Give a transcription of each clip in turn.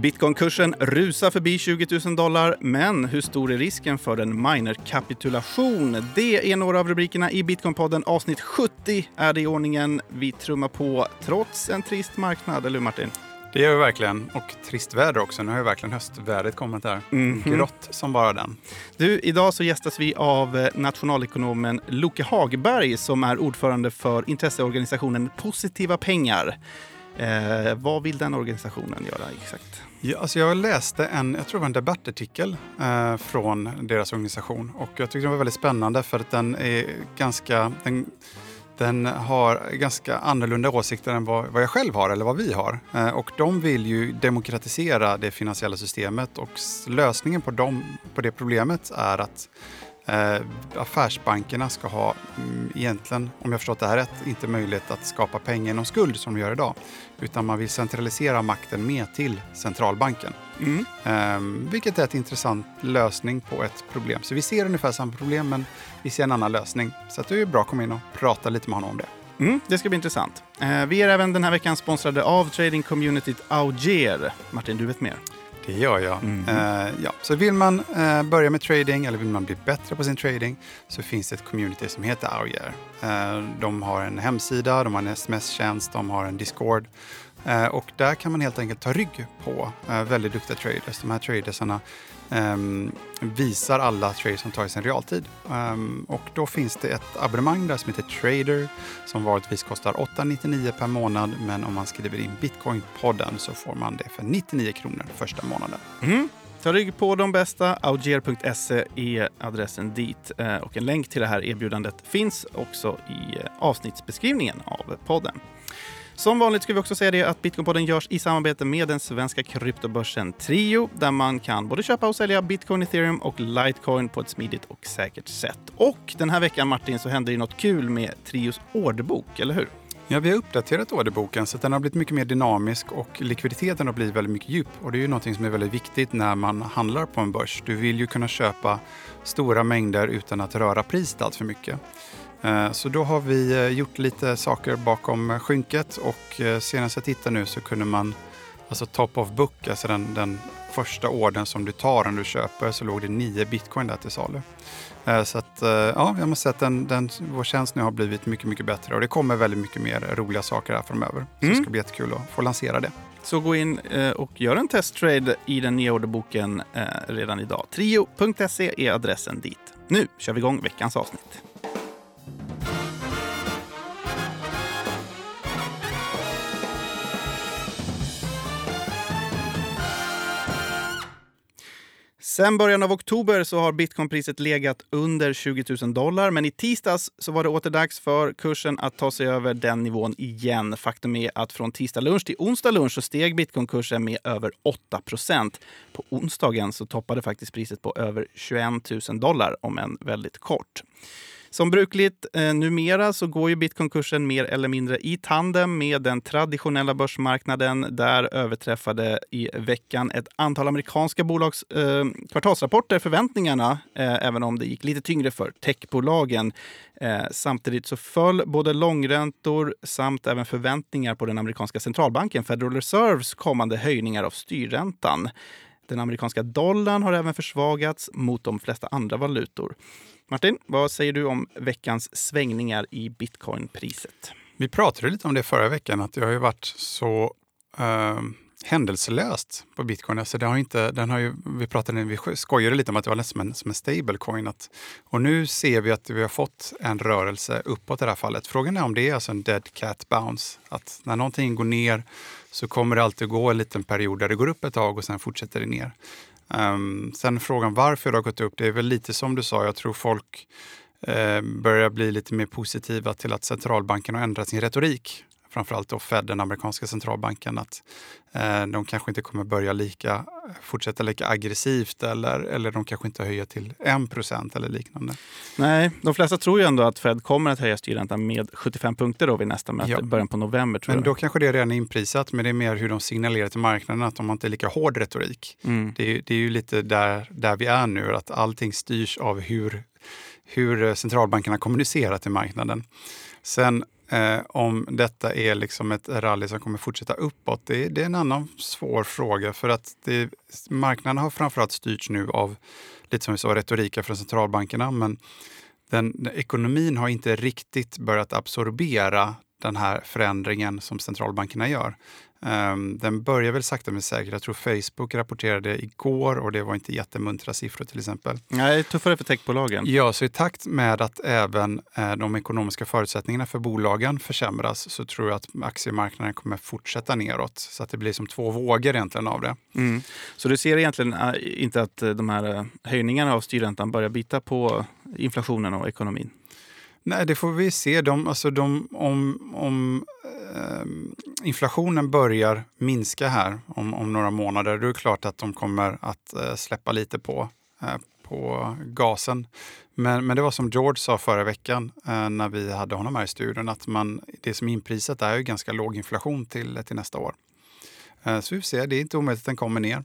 Bitcoinkursen rusar förbi 20 000 dollar, men hur stor är risken för en miner-kapitulation? Det är några av rubrikerna i Bitcoinpodden. Avsnitt 70 är det i ordningen. Vi trummar på trots en trist marknad, eller hur Martin? Det gör vi verkligen. Och trist väder också. Nu har ju verkligen höstvädret kommit här. Mhm. Grått som bara den. Du, idag så gästas vi av eh, nationalekonomen Loke Hagberg som är ordförande för intresseorganisationen Positiva pengar. Eh, vad vill den organisationen göra exakt? Ja, alltså jag läste en, jag tror det var en debattartikel eh, från deras organisation och jag tyckte den var väldigt spännande för att den är ganska, den, den har ganska annorlunda åsikter än vad, vad jag själv har eller vad vi har. Eh, och de vill ju demokratisera det finansiella systemet och lösningen på, dem, på det problemet är att eh, affärsbankerna ska ha, mm, egentligen, om jag förstått det här rätt, inte möjlighet att skapa pengar genom skuld som de gör idag. Utan man vill centralisera makten mer till centralbanken. Mm. Ehm, vilket är ett intressant lösning på ett problem. Så vi ser ungefär samma problem men vi ser en annan lösning. Så det är bra att komma in och prata lite med honom om det. Mm, det ska bli intressant. Eh, vi är även den här veckan sponsrade av trading-communityt Auger. Martin, du vet mer? Det gör jag. Mhm. Eh, ja. Så vill man eh, börja med trading eller vill man bli bättre på sin trading så finns det ett community som heter Auger. Eh, de har en hemsida, de har en sms-tjänst, de har en Discord. Och där kan man helt enkelt ta rygg på väldigt duktiga traders. De här tradersarna um, visar alla trades som tar i realtid. Um, och då finns det ett abonnemang där som heter Trader som vanligtvis kostar 8,99 per månad. Men om man skriver in Bitcoin-podden så får man det för 99 kronor första månaden. Mm. Ta rygg på de bästa. Auger.se är adressen dit. Eh, och en länk till det här erbjudandet finns också i eh, avsnittsbeskrivningen av podden. Som vanligt ska vi också säga det att Bitcoinpodden görs i samarbete med den svenska kryptobörsen Trio där man kan både köpa och sälja bitcoin, ethereum och litecoin på ett smidigt och säkert sätt. Och den här veckan Martin så händer det något kul med Trios orderbok, eller hur? Ja, vi har uppdaterat orderboken så att den har blivit mycket mer dynamisk och likviditeten har blivit väldigt mycket djup. Och det är ju någonting som är väldigt viktigt när man handlar på en börs. Du vill ju kunna köpa stora mängder utan att röra priset allt för mycket. Eh, så då har vi eh, gjort lite saker bakom skynket och eh, senast jag tittade nu så kunde man, alltså top of book, alltså den, den första ordern som du tar när du köper så låg det 9 bitcoin där till salu. Eh, Så att, eh, ja, jag måste säga att den, den, vår tjänst nu har blivit mycket, mycket bättre och det kommer väldigt mycket mer roliga saker här framöver. Så Mm. det ska bli jättekul att få lansera det. Så gå in eh, och gör en testtrade i den nya orderboken redan idag. Trio.se är adressen dit. Nu kör vi igång veckans avsnitt. Sen början av oktober så har bitcoinpriset legat under 20 000 dollar, men i tisdags så var det åter dags för kursen att ta sig över den nivån igen. Faktum är att från tisdag lunch till onsdag lunch så steg bitcoinkursen med över 8% På onsdagen så toppade faktiskt priset på över 21 000 dollar, om än väldigt kort. Som brukligt eh, numera så går ju bitcoinkursen mer eller mindre i tandem med den traditionella börsmarknaden. Där överträffade i veckan ett antal amerikanska bolags eh, kvartalsrapporter förväntningarna, eh, även om det gick lite tyngre för techbolagen. Eh, samtidigt så föll både långräntor samt även förväntningar på den amerikanska centralbanken Federal Reserves kommande höjningar av styrräntan. Den amerikanska dollarn har även försvagats mot de flesta andra valutor. Martin, vad säger du om veckans svängningar i bitcoinpriset? Vi pratade lite om det förra veckan, att det har ju varit så eh, händelselöst på bitcoin. Alltså det har inte, den har ju, vi, pratade, vi skojade lite om att det var nästan som en, som en stablecoin. Att, och nu ser vi att vi har fått en rörelse uppåt i det här fallet. Frågan är om det är alltså en dead cat bounce. Att när någonting går ner så kommer det alltid gå en liten period där det går upp ett tag och sen fortsätter det ner. Um, sen frågan varför det har gått upp, det är väl lite som du sa, jag tror folk eh, börjar bli lite mer positiva till att centralbanken har ändrat sin retorik. Framförallt då Fed, den amerikanska centralbanken, att eh, de kanske inte kommer börja lika, fortsätta lika aggressivt eller, eller de kanske inte höjer till 1 eller liknande. Nej, de flesta tror ju ändå att Fed kommer att höja styrräntan med 75 punkter då vid nästa möte, Ja. början på november. Men jag. då kanske det redan är inprisat, men det är mer hur de signalerar till marknaden att de har inte lika hård retorik. Mm. Det är, det är ju lite där, där vi är nu, att allting styrs av hur, hur centralbankerna kommunicerar till marknaden. Sen Eh, om detta är liksom ett rally som kommer fortsätta uppåt, det, det är en annan svår fråga. För att det, marknaden har framförallt styrts nu av, lite som vi sa, retoriken från centralbankerna. Men den, ekonomin har inte riktigt börjat absorbera den här förändringen som centralbankerna gör. Um, den börjar väl sakta men säkert. Jag tror Facebook rapporterade igår och det var inte jättemuntra siffror till exempel. Nej, tuffare för techbolagen. Ja, så i takt med att även eh, de ekonomiska förutsättningarna för bolagen försämras så tror jag att aktiemarknaden kommer fortsätta neråt. Så att det blir som två vågor egentligen av det. Mm. Så du ser egentligen äh, inte att eh, de här äh, höjningarna av styrräntan börjar bita på inflationen och ekonomin? Nej, det får vi se. De, alltså de, om om eh, inflationen börjar minska här om, om några månader, då är det klart att de kommer att eh, släppa lite på, eh, på gasen. Men, men det var som George sa förra veckan eh, när vi hade honom här i studion, att man, det som är inprisat är ju ganska låg inflation till, till nästa år. Så vi får se, det är inte omöjligt att den kommer ner.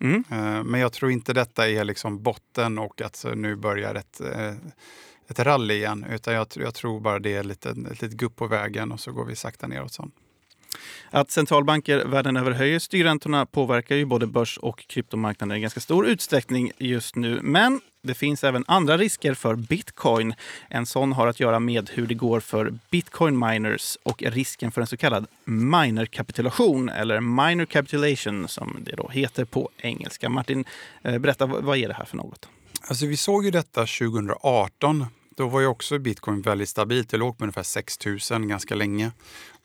Mm. Men jag tror inte detta är liksom botten och att nu börjar ett ett rally igen, utan jag, jag tror bara det är lite, ett litet gupp på vägen och så går vi sakta neråt. Sånt. Att centralbanker världen över höjer styrräntorna påverkar ju både börs och kryptomarknaden i ganska stor utsträckning just nu. Men det finns även andra risker för bitcoin. En sån har att göra med hur det går för bitcoin miners och risken för en så kallad miner-kapitulation, eller miner capitulation som det då heter på engelska. Martin, eh, berätta, vad är det här för något? Alltså, vi såg ju detta 2018 då var ju också bitcoin väldigt stabilt. Det låg på ungefär 6 000 ganska länge.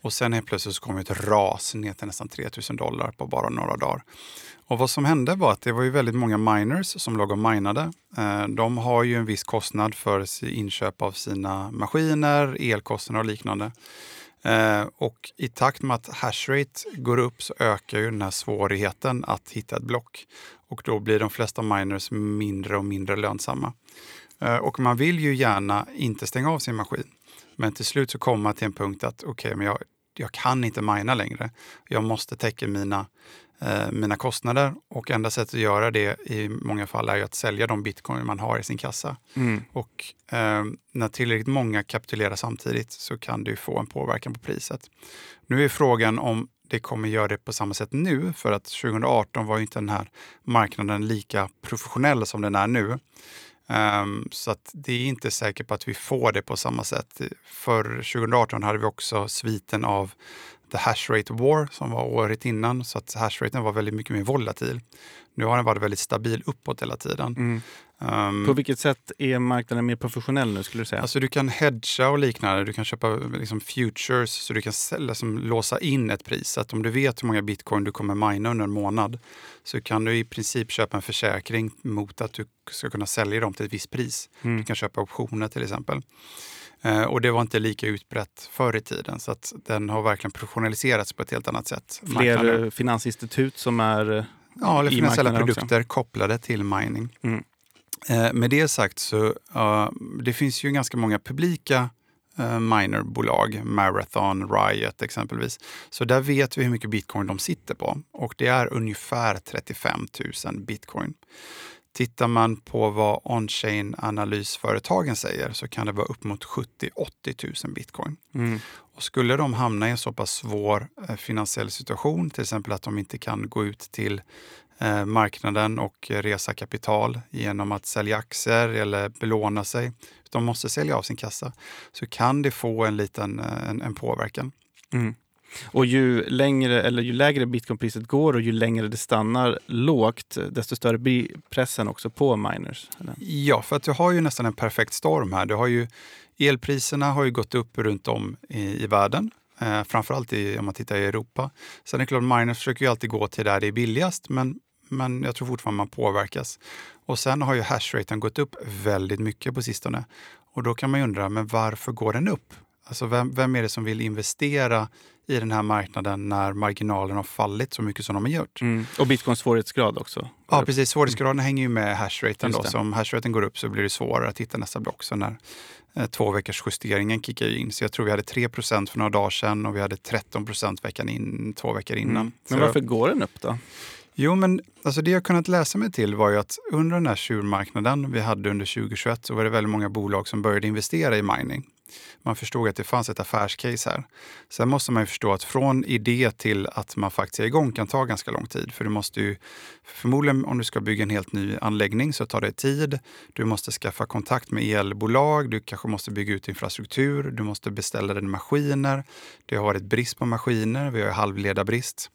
Och sen helt plötsligt så kom ett ras ner till nästan 3 000 dollar på bara några dagar. Och vad som hände var att det var ju väldigt många miners som låg och minade. Eh, de har ju en viss kostnad för inköp av sina maskiner, elkostnader och liknande. Eh, och i takt med att hashrate går upp så ökar ju den här svårigheten att hitta ett block. Och då blir de flesta miners mindre och mindre lönsamma. Eh, och man vill ju gärna inte stänga av sin maskin. Men till slut så kommer man till en punkt att okej, okay, men jag, jag kan inte mina längre. Jag måste täcka mina, eh, mina kostnader och enda sättet att göra det i många fall är att sälja de bitcoin man har i sin kassa. Mm. Och eh, när tillräckligt många kapitulerar samtidigt så kan det få en påverkan på priset. Nu är frågan om det kommer göra det på samma sätt nu, för att 2018 var inte den här marknaden lika professionell som den är nu. Um, så att det är inte säkert på att vi får det på samma sätt. För 2018 hade vi också sviten av the hash rate war som var året innan, så att hashraten var väldigt mycket mer volatil. Nu har den varit väldigt stabil uppåt hela tiden. Mm. Um, på vilket sätt är marknaden mer professionell nu skulle du säga? Alltså du kan hedga och liknande. Du kan köpa liksom futures så du kan liksom låsa in ett pris. Att om du vet hur många bitcoin du kommer mina under en månad så kan du i princip köpa en försäkring mot att du ska kunna sälja dem till ett visst pris. Mm. Du kan köpa optioner till exempel. Uh, och det var inte lika utbrett förr i tiden så att den har verkligen professionaliserats på ett helt annat sätt. Fler marknaden. finansinstitut som är Ja, eller finansiella produkter också. kopplade till mining. Mm. Eh, med det sagt så uh, det finns ju ganska många publika uh, minerbolag, Marathon, Riot exempelvis. Så där vet vi hur mycket bitcoin de sitter på och det är ungefär 35 000 bitcoin. Tittar man på vad on-chain analysföretagen säger så kan det vara upp mot 70-80 000 bitcoin. Mm. Och skulle de hamna i en så pass svår eh, finansiell situation, till exempel att de inte kan gå ut till marknaden och resa kapital genom att sälja aktier eller belåna sig, de måste sälja av sin kassa, så kan det få en liten eh, en, en påverkan. Mm. Och ju, längre, eller ju lägre bitcoinpriset går och ju längre det stannar lågt, desto större blir pressen också på miners. Eller? Ja, för att du har ju nästan en perfekt storm här. Du har ju, elpriserna har ju gått upp runt om i, i världen. Eh, framförallt i, om man tittar i Europa. Sen är det klart, miners försöker ju alltid gå till där det är billigast, men, men jag tror fortfarande man påverkas. Och sen har ju hashraten gått upp väldigt mycket på sistone. Och då kan man ju undra, men varför går den upp? Alltså vem, vem är det som vill investera i den här marknaden när marginalen har fallit så mycket som de har gjort? Mm. Och bitcoins svårighetsgrad också? Ja, precis. Svårighetsgraden mm. hänger ju med hashraten. Då. Så om hashraten går upp så blir det svårare att hitta nästa block. Så när eh, två veckors justeringen kickar in. Så jag tror vi hade 3 för några dagar sedan och vi hade 13% veckan in, två veckor innan. Mm. Men varför går den upp då? Jo, men alltså det jag kunnat läsa mig till var ju att under den här tjurmarknaden vi hade under 2021 så var det väldigt många bolag som började investera i mining. Man förstod att det fanns ett affärscase här. Sen måste man ju förstå att från idé till att man faktiskt är igång kan ta ganska lång tid. För du måste ju, förmodligen om du ska bygga en helt ny anläggning så tar det tid. Du måste skaffa kontakt med elbolag, du kanske måste bygga ut infrastruktur, du måste beställa dina maskiner. Det har varit brist på maskiner, vi har halvledarbrist.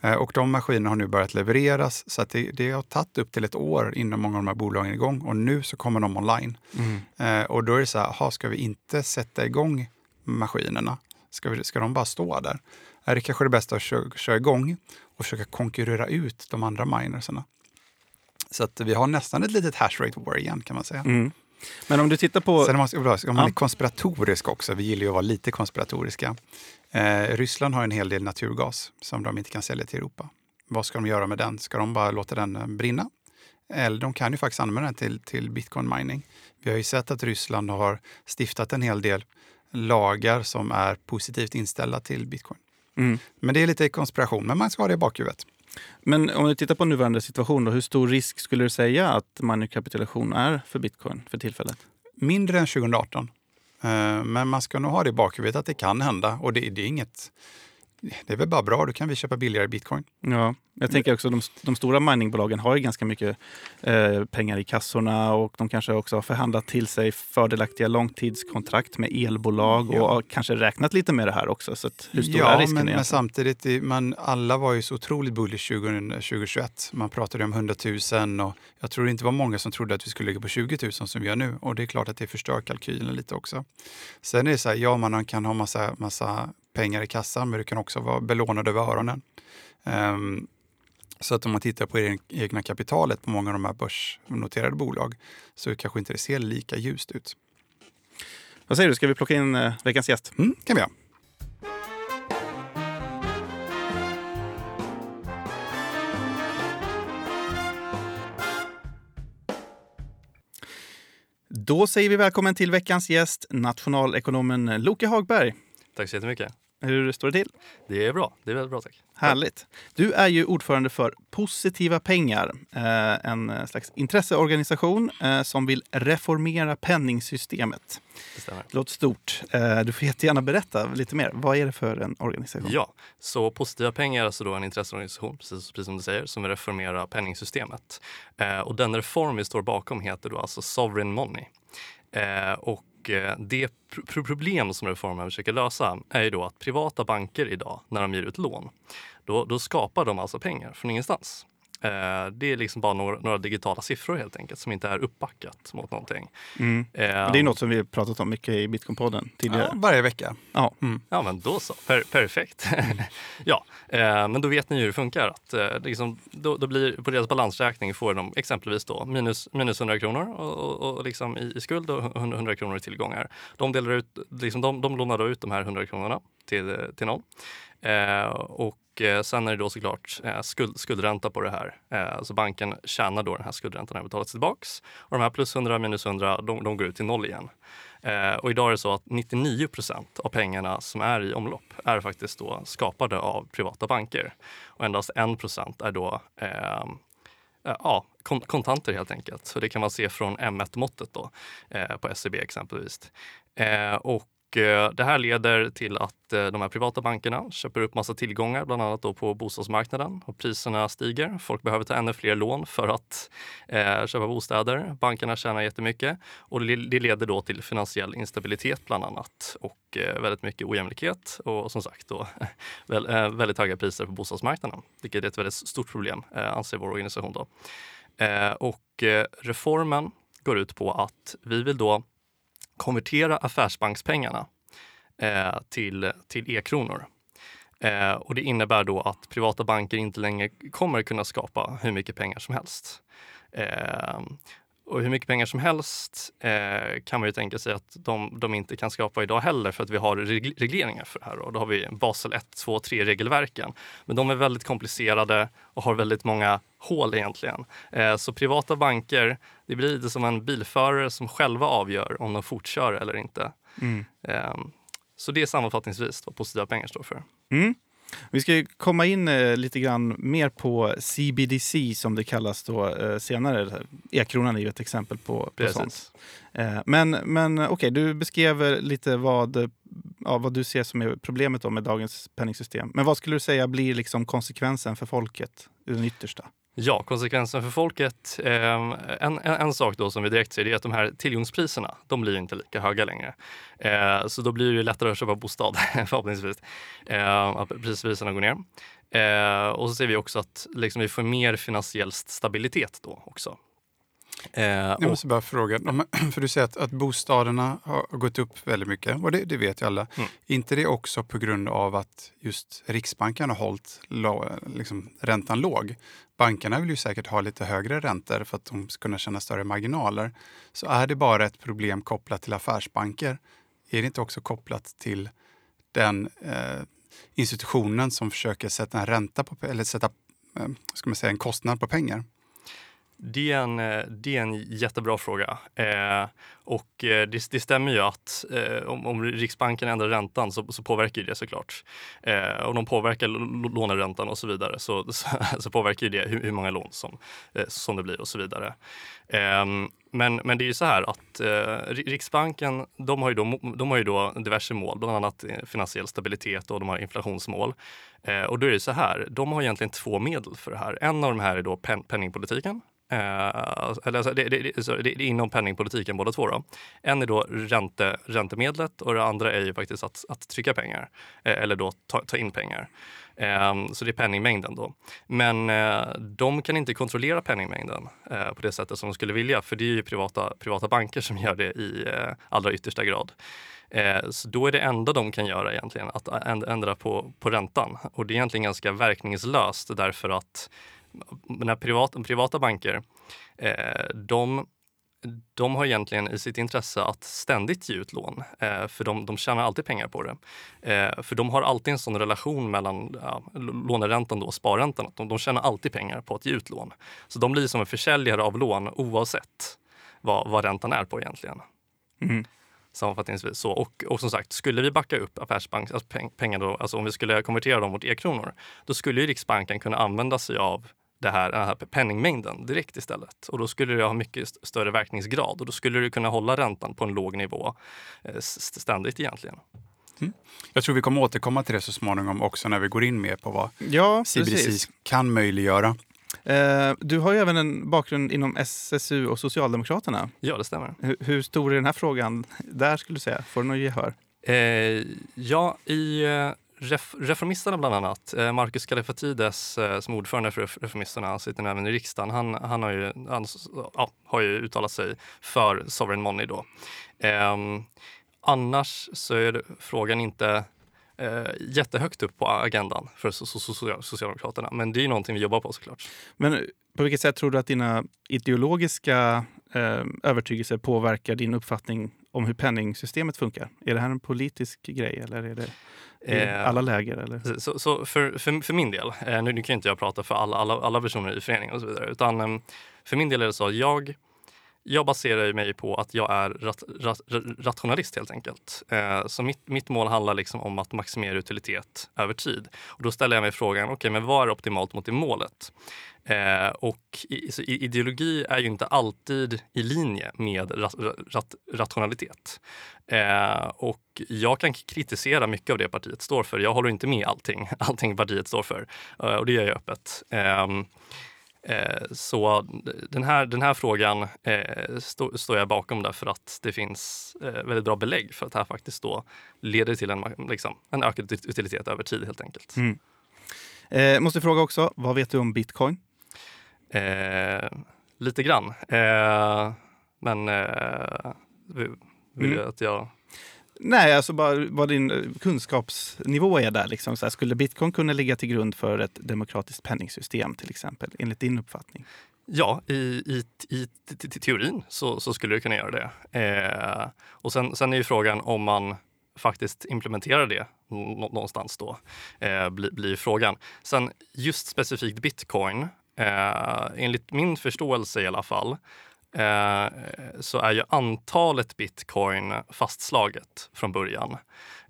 Eh, och de maskinerna har nu börjat levereras så att det, det har tagit upp till ett år innan många av de här bolagen är igång och nu så kommer de online. Mm. Eh, och då är det så här, aha, ska vi inte sätta igång maskinerna? Ska, vi, ska de bara stå där? Är det kanske det bästa att köra, köra igång och försöka konkurrera ut de andra minersarna? Så att vi har nästan ett litet hash rate war igen kan man säga. Mm. Men om du tittar på... Sen om man, om man är konspiratorisk också, vi gillar ju att vara lite konspiratoriska. Eh, Ryssland har en hel del naturgas som de inte kan sälja till Europa. Vad ska de göra med den? Ska de bara låta den brinna? Eller de kan ju faktiskt använda den till, till bitcoin mining. Vi har ju sett att Ryssland har stiftat en hel del lagar som är positivt inställda till bitcoin. Mm. Men det är lite konspiration, men man ska ha det i bakhuvudet. Men om du tittar på nuvarande situation, då, hur stor risk skulle du säga att manipulation är för bitcoin för tillfället? Mindre än 2018. Eh, men man ska nog ha det i bakhuvudet att det kan hända och det, det är inget det är väl bara bra, då kan vi köpa billigare bitcoin. Ja, jag tänker också de, de stora miningbolagen har ju ganska mycket eh, pengar i kassorna och de kanske också har förhandlat till sig fördelaktiga långtidskontrakt med elbolag ja. och kanske räknat lite med det här också. Så hur stor ja, är risken? Men, men samtidigt, man, alla var ju så otroligt bullish 2021. Man pratade om 100 000 och jag tror det inte var många som trodde att vi skulle ligga på 20 000 som vi gör nu. Och det är klart att det förstör kalkylen lite också. Sen är det så här, ja man kan ha massa, massa pengar i kassan, men du kan också vara belånad över öronen. Um, så att om man tittar på det egna kapitalet på många av de här börsnoterade bolag så kanske inte det ser lika ljust ut. Vad säger du, ska vi plocka in eh, veckans gäst? Mm, kan vi göra. Då säger vi välkommen till veckans gäst, nationalekonomen Loke Hagberg. Tack så jättemycket. Hur står det till? Det är bra. Det är väldigt bra, tack. Härligt. Du är ju ordförande för Positiva pengar, eh, en slags intresseorganisation eh, som vill reformera penningsystemet. Det stämmer. Det låter stort. Eh, du får jättegärna berätta lite mer. Vad är det för en organisation? Ja, så Positiva pengar är alltså då en intresseorganisation, precis, precis som du säger, som vill reformera penningsystemet. Och den reform vi står bakom heter då alltså Sovereign Money. Och och det problem som reformen försöker lösa är ju då att privata banker idag, när de ger ut lån, då, då skapar de alltså pengar från ingenstans. Eh, det är liksom bara några, några, digitala siffror helt enkelt som inte är uppbackat mot någonting. Mm. det är något som vi har pratat om mycket i Bitcoinpodden tidigare. Ja, varje vecka. Ja, mm. ja men då så. Per, perfekt. ja, eh, men då vet ni hur det funkar. Att, liksom, då, då, blir, på deras balansräkning får de exempelvis då minus, minus 100 kronor och, och, och liksom i, i, skuld och 100 kronor i tillgångar. De, delar ut, liksom, de, de lånar då ut de här 100 kronorna till, till någon. Eh, och Eh, sen är det då såklart eh, skuld, skuldränta på det här. Eh, så banken tjänar då den här skuldräntan när betalats tillbaks. Och de här plus 100 minus 100, de, de går ut till noll igen. Eh, och idag är det så att 99 procent av pengarna som är i omlopp är faktiskt då skapade av privata banker. Och endast 1 procent är då eh, ja, kontanter helt enkelt. Så det kan man se från M1-måttet då, eh, på SEB exempelvis. Eh, och Eh, det här leder till att eh, de här privata bankerna köper upp massa tillgångar, bland annat då på bostadsmarknaden. Och priserna stiger. Folk behöver ta ännu fler lån för att eh, köpa bostäder. Bankerna tjänar jättemycket och det leder då till finansiell instabilitet bland annat och eh, väldigt mycket ojämlikhet och som sagt då eh, väldigt höga priser på bostadsmarknaden, vilket är ett väldigt stort problem anser vår organisation. Då. och reformen går ut på att vi vill då konvertera affärsbankspengarna eh, till, till e-kronor. Eh, och det innebär då att privata banker inte längre kommer kunna skapa hur mycket pengar som helst. Eh, och hur mycket pengar som helst eh, kan man ju tänka sig att de, de, inte kan skapa idag heller för att vi har regleringar för det här. Och då har vi Basel 1, 2, 3 regelverken. Men de är väldigt komplicerade och har väldigt många hål egentligen. Eh, så privata banker, det blir lite som en bilförare som själva avgör om de fortkör eller inte. Mm. Eh, så det är sammanfattningsvis vad positiva pengar står för. Mm. Vi ska komma in eh, lite grann mer på CBDC som det kallas då eh, senare. E-kronan är ju ett exempel på, på sånt. Eh, men men okej, okay, du beskrev lite vad, ja, vad du ser som är problemet då med dagens penningsystem. Men vad skulle du säga blir liksom konsekvensen för folket i den yttersta? Ja, konsekvensen för folket. Eh, en, en, sak då som vi direkt ser är att de här tillgångspriserna, de blir inte lika höga längre. Eh, så då blir det lättare att köpa bostad förhoppningsvis. Eh, att prispriserna går ner. Eh, och så ser vi också att liksom, vi får mer finansiell stabilitet då också. Eh, jag måste bara fråga, för du säger att, att bostäderna har gått upp väldigt mycket och det, det vet ju alla. Mm. inte det också på grund av att just Riksbanken har hållit liksom, räntan låg? Bankerna vill ju säkert ha lite högre räntor för att de ska kunna tjäna större marginaler. Så är det bara ett problem kopplat till affärsbanker? Är det inte också kopplat till den eh, institutionen som försöker sätta en ränta på, eller sätta eh, ska man säga, en kostnad på pengar? Det är en, eh, det är en jättebra fråga. Eh, och eh, det, det, stämmer ju att eh, om, om, Riksbanken ändrar räntan så, så påverkar det såklart. Eh, om de påverkar låneräntan och så vidare så, så, så påverkar det hur, hur, många lån som, eh, som det blir och så vidare. Ehm, men, men det är ju så här att eh, Riksbanken de har, ju då, de har ju då diverse mål, bland annat eh, finansiell stabilitet och de har inflationsmål. Eh, och då är det så här, de har egentligen två medel för det här. En av de här är då pen, penningpolitiken Eh, eller alltså, det, det, det, det, är inom penningpolitiken båda två. Då. En är då ränte, räntemedlet och det andra är ju faktiskt att, att trycka pengar eh, eller då ta, ta in pengar. Eh, så det är penningmängden då. Men eh, de kan inte kontrollera penningmängden eh, på det sättet som de skulle vilja för det är ju privata, privata banker som gör det i eh, allra yttersta grad. Eh, så då är det enda de kan göra egentligen att ändra på, på räntan. Och det är egentligen ganska verkningslöst därför att när privat, privata banker, eh, de, de har egentligen i sitt intresse att ständigt ge ut lån, eh, för de, de tjänar alltid pengar på det. Eh, för de har alltid en sån relation mellan ja, låneräntan då och sparräntan, att de, de tjänar alltid pengar på att ge ut lån. Så de blir som en försäljare av lån oavsett vad, vad räntan är på egentligen. Mm sammanfattningsvis. Så, och, och som sagt, skulle vi backa upp affärsbank, alltså pengar då, alltså om vi skulle konvertera dem mot e-kronor, då skulle ju Riksbanken kunna använda sig av det här, den här penningmängden direkt istället. Och då skulle det ha mycket större verkningsgrad och då skulle du kunna hålla räntan på en låg nivå eh, ständigt egentligen. Mm. Jag tror vi kommer återkomma till det så småningom också när vi går in mer på vad ja, CBDC kan möjliggöra. Eh, du har ju även en bakgrund inom SSU och Socialdemokraterna. Ja, det stämmer. Hur, hur stor är den här frågan där skulle du säga? Får du något gehör? Eh, ja, i eh, Ref Reformisterna bland annat, eh, Marcus Kallifatides eh, som ordförande för Reformisterna, han sitter även i riksdagen, han, han, har, ju, han ja, har ju uttalat sig för Sovereign Money. Då. Eh, annars så är frågan inte eh, jättehögt upp på agendan för Socialdemokraterna, men det är någonting vi jobbar på såklart. Men på vilket sätt tror du att dina ideologiska eh, övertygelser påverkar din uppfattning om hur penningsystemet funkar? Är det här en politisk grej eller är det i eh, alla läger? Eller? Så, så för, för, för, min del, eh, nu, nu kan inte jag prata för alla, alla, alla personer i föreningen och så vidare, utan eh, för min del är det så att jag jag baserar mig på att jag är rat, rat, rationalist helt enkelt. Eh, så mitt, mitt mål handlar liksom om att maximera utilitet över tid. Och då ställer jag mig frågan, okej, okay, men vad är optimalt mot det målet? Eh, och i, så ideologi är ju inte alltid i linje med rat, rat, rationalitet. Eh, och jag kan kritisera mycket av det partiet står för. Jag håller inte med allting, allting partiet står för. Eh, och det gör jag öppet. Ehm, Eh, så den här, den här frågan eh, står stå jag bakom därför att det finns eh, väldigt bra belägg för att det här faktiskt då leder till en, liksom, en ökad utilitet över tid helt enkelt. Mm. Eh, måste fråga också, vad vet du om bitcoin? Eh, lite grann. Eh, men vill, mm. att jag Nej, alltså bara vad din eh, kunskapsnivå är där. Liksom. Så här, skulle bitcoin kunna ligga till grund för ett demokratiskt penningsystem till exempel, enligt din uppfattning? Ja, i, i, i, i teorin så, så, skulle det kunna göra det. Eh, och sen, sen är ju frågan om man faktiskt implementerar det någonstans då, eh, blir, blir frågan. Sen just specifikt bitcoin, eh, enligt min förståelse i alla fall, eh, så är ju antalet bitcoin fastslaget från början.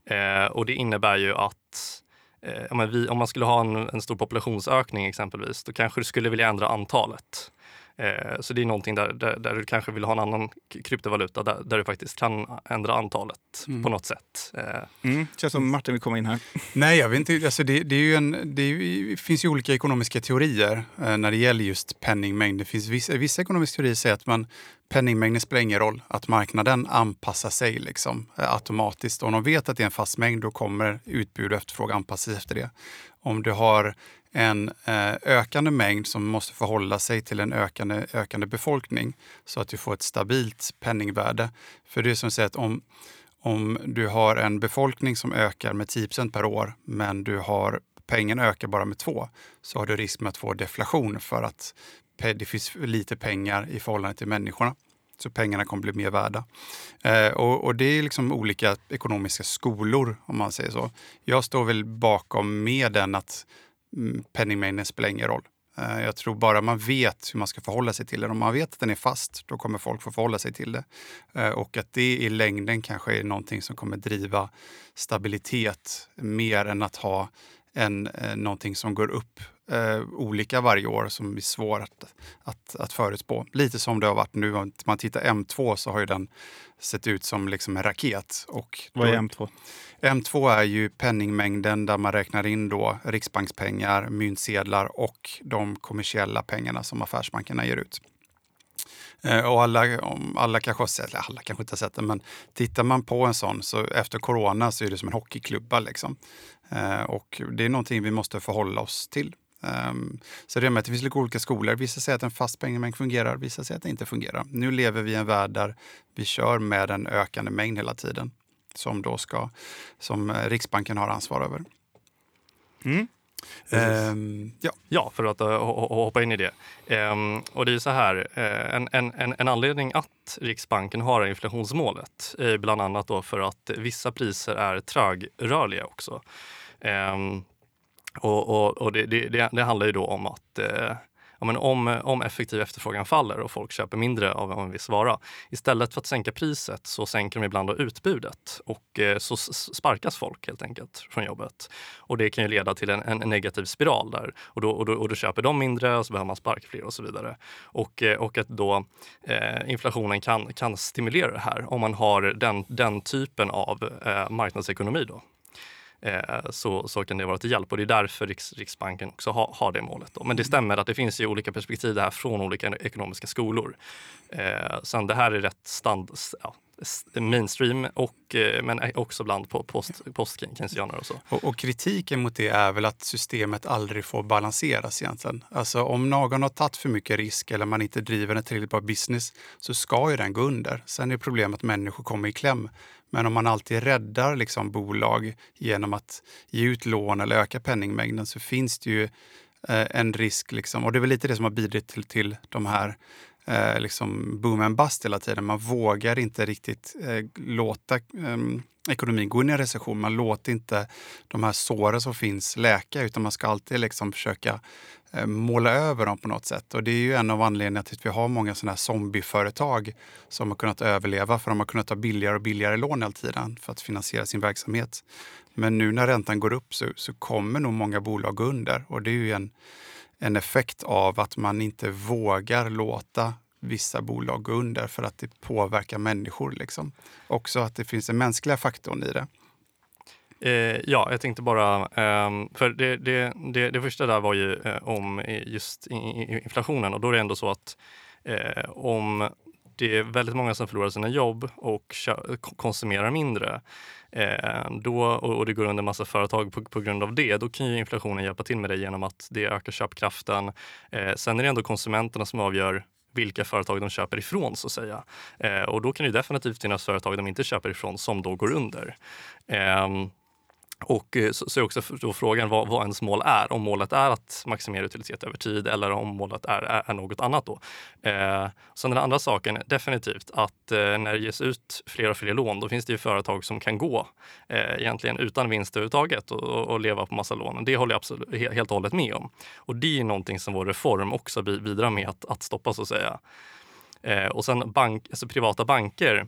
Eh, och det innebär ju att eh, om, vi, om man skulle ha en, en stor populationsökning exempelvis, då kanske du skulle vilja ändra antalet. Eh, så det är någonting där, där, där, du kanske vill ha en annan kryptovaluta där, där du faktiskt kan ändra antalet mm. på något sätt. Eh. Mm. Känns som Martin vill komma in här. Nej, jag vet inte. Alltså det, det, är en, det, är, finns ju olika ekonomiska teorier eh, när det gäller just penningmängd. Det finns vissa, vissa ekonomiska teorier säger att man, penningmängden spelar ingen roll. Att marknaden anpassar sig liksom, automatiskt. Om de vet att det är en fast mängd, då kommer utbud och efterfrågan anpassas efter det. Om du har en eh, ökande mängd som måste förhålla sig till en ökande, ökande befolkning så att du får ett stabilt penningvärde. För det är som att säga att om, om du har en befolkning som ökar med 10% per år men du har pengen ökar bara med 2 så har du risk med att få deflation för att det finns lite pengar i förhållande till människorna. Så pengarna kommer bli mer värda. Eh, och, och, det är liksom olika ekonomiska skolor om man säger så. Jag står väl bakom mer den att penningmängden spelar ingen roll. Eh, jag tror bara man vet hur man ska förhålla sig till den. Om man vet att den är fast, då kommer folk få förhålla sig till det. Eh, och att det i längden kanske är någonting som kommer driva stabilitet mer än att ha en, eh, någonting som går upp eh, olika varje år som är svårt att, att, att förutspå. Lite som det har varit nu. Om man tittar M2 så har ju den sett ut som liksom en raket. Och Vad är M2? M2 är ju penningmängden där man räknar in då riksbankspengar, myntsedlar och de kommersiella pengarna som affärsbankerna ger ut. Eh, och alla, alla kanske har sett, alla kanske inte har sett det, men tittar man på en sån så efter corona så är det som en hockeyklubba. Liksom. Eh, och det är någonting vi måste förhålla oss till. Ehm, så det med att det finns lite olika skolor. Vissa säger att en fast penningmängd fungerar, vissa säger att det inte fungerar. Nu lever vi i en värld där vi kör med en ökande mängd hela tiden som, då ska, som eh, Riksbanken har ansvar över. Mm. Um, ja. ja, för att uh, hoppa in i det. Um, och det är så här, uh, en, en, en anledning att Riksbanken har inflationsmålet är bland annat då för att vissa priser är trögrörliga också. Um, och, och, och det, det, det, handlar ju då om att uh, ja, men om, om effektiv efterfrågan faller och folk köper mindre av en viss vara. Istället för att sänka priset så sänker de ibland utbudet och eh, så sparkas folk helt enkelt från jobbet. Och det kan ju leda till en, en negativ spiral där och då, och, då, och då köper de mindre och så behöver man sparka fler och så vidare. Och, eh, och att då eh, inflationen kan, kan stimulera det här om man har den, den typen av eh, marknadsekonomi. Då. Eh, så, så kan det vara till hjälp och det är därför Riks, Riksbanken också har, har det målet. Då. Men det mm. stämmer att det finns ju olika perspektiv här från olika ekonomiska skolor. Eh, sen det här är rätt stand, ja, mainstream och, eh, men också bland post, post och så. Och, och, kritiken mot det är väl att systemet aldrig får balanseras egentligen. Alltså om någon har tagit för mycket risk eller man inte driver en tillräckligt bra business så ska ju den gå under. Sen är problemet att människor kommer i kläm. Men om man alltid räddar liksom bolag genom att ge ut lån eller öka penningmängden så finns det ju eh, en risk. Liksom, och det är väl lite det som har bidragit till, till de här eh, liksom boom and bust hela tiden. Man vågar inte riktigt eh, låta eh, ekonomin gå in i en recession. Man låter inte de här såren som finns läka utan man ska alltid liksom försöka eh, måla över dem på något sätt. Och det är ju en av anledningarna till att vi har många sådana här zombieföretag som har kunnat överleva för de har kunnat ta billigare och billigare lån hela tiden för att finansiera sin verksamhet. Men nu när räntan går upp så, så kommer nog många bolag gå under och det är ju en en effekt av att man inte vågar låta vissa bolag gå under för att det påverkar människor. Liksom. Också att det finns en mänskliga faktorn i det. Eh, ja, jag tänkte bara, eh, för det, det, det, det, första där var ju eh, om just inflationen och då är det ändå så att eh, om det är väldigt många som förlorar sina jobb och konsumerar mindre eh, då, och det går under massa företag på, på, grund av det, då kan ju inflationen hjälpa till med det genom att det ökar köpkraften. Eh, sen är det ändå konsumenterna som avgör vilka företag de köper ifrån så att säga. Eh, och då kan det definitivt finnas företag de inte köper ifrån som då går under. Eh, och eh, så, så är också då frågan vad, vad ens mål är. Om målet är att maximera utilitet över tid eller om målet är, är, är något annat. Då. Eh, sen den andra saken, definitivt att eh, när det ges ut fler och fler lån, då finns det ju företag som kan gå eh, egentligen utan vinst överhuvudtaget och, och, leva på massa lån. Det håller jag absolut, helt och hållet med om. Och det är någonting som vår reform också bidrar med att, att stoppa så att säga. Eh, och sen bank, alltså privata banker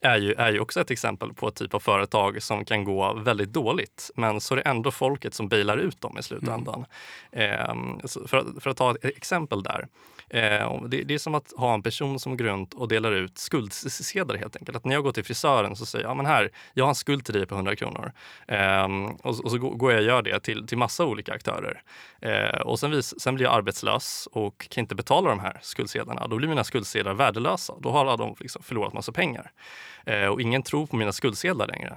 är ju, är ju också ett exempel på ett typ av företag som kan gå väldigt dåligt. Men så är det ändå folket som bailar ut dem i slutändan. Mm. Eh, för, för, att ta ett exempel där. Eh, det, det, är som att ha en person som går runt och delar ut skuldsedlar helt enkelt. Att när jag går till frisören så säger jag, ja men här, jag har en skuld till dig på 100 kronor. Eh, och, och, så går jag och gör det till, till massa olika aktörer. Eh, och sen, vis, sen blir jag arbetslös och kan inte betala de här skuldsedlarna. Då blir mina skuldsedlar värdelösa. Då har de liksom förlorat massa pengar. Eh, och ingen tror på mina skuldsedlar längre.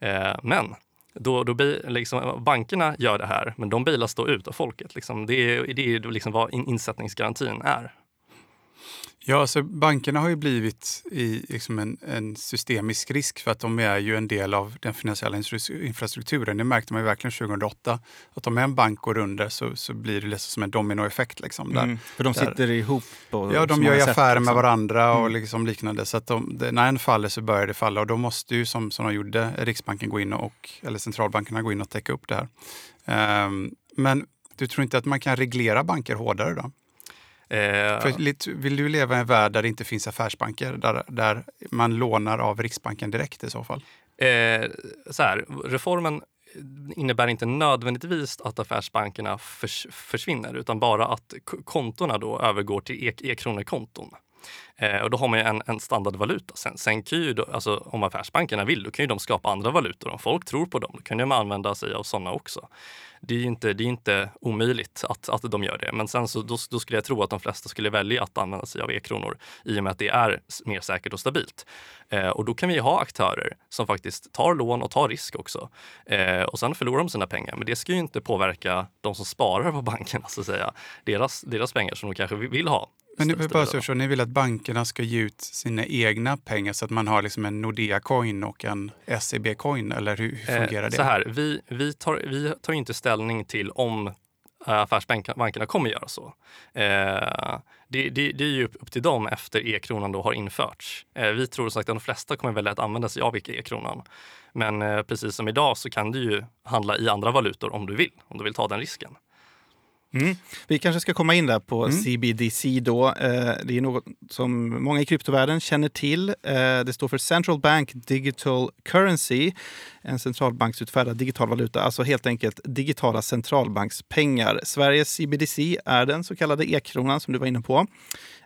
Eh, men då, då liksom, bankerna gör det här, men de bilas då ut av folket. Liksom, det är, det är liksom vad insättningsgarantin är. Ja, alltså bankerna har ju blivit i liksom en, en, systemisk risk för att de är ju en del av den finansiella infrastrukturen. Det märkte man ju verkligen 2008. Att om en bank går under så, så blir det liksom som en dominoeffekt. Liksom, där, mm, för de sitter där, ihop? Och, ja, de gör ju affärer liksom. med varandra och mm. liksom liknande. Så att de, när en faller så börjar det falla och då måste ju som, som de gjorde Riksbanken gå in och, eller centralbankerna gå in och täcka upp det här. Um, men du tror inte att man kan reglera banker hårdare då? Eh, För, vill du leva i en värld där det inte finns affärsbanker, där, där man lånar av Riksbanken direkt i så fall? Eh, så här, reformen innebär inte nödvändigtvis att affärsbankerna förs försvinner utan bara att kontona då övergår till e-kronekonton. Eh, och då har man ju en, en standardvaluta. Sen, sen kan ju då, alltså, om affärsbankerna vill, då kan ju de skapa andra valutor. Om folk tror på dem, då kan de använda sig av sådana också det är inte, det är inte omöjligt att, att de gör det. Men sen så, då, då skulle jag tro att de flesta skulle välja att använda sig av e-kronor i och med att det är mer säkert och stabilt. Eh, och då kan vi ha aktörer som faktiskt tar lån och tar risk också. Eh, och sen förlorar de sina pengar. Men det ska ju inte påverka de som sparar på bankerna. så att säga. Deras, deras pengar som de kanske vill ha. Men ni, bara så förstå, ni vill att bankerna ska ge ut sina egna pengar så att man har liksom en Nordea-coin och en SEB-coin? Eller hur, hur fungerar eh, det? Så här, vi, vi, tar, vi tar inte ställning till om eh, affärsbankerna kommer göra så. Eh, det, det, det, är ju upp till dem efter e-kronan då har införts. Eh, vi tror sagt att de flesta kommer välja att använda sig av e-kronan. Men eh, precis som idag så kan du ju handla i andra valutor om du vill, om du vill ta den risken. Mm. Vi kanske ska komma in där på mm. CBDC då. Eh, det är något som många i kryptovärlden känner till. Eh, det står för Central Bank Digital Currency, en centralbanksutfärdad digital valuta, alltså helt enkelt digitala centralbankspengar. Sveriges CBDC är den så kallade e-kronan som du var inne på.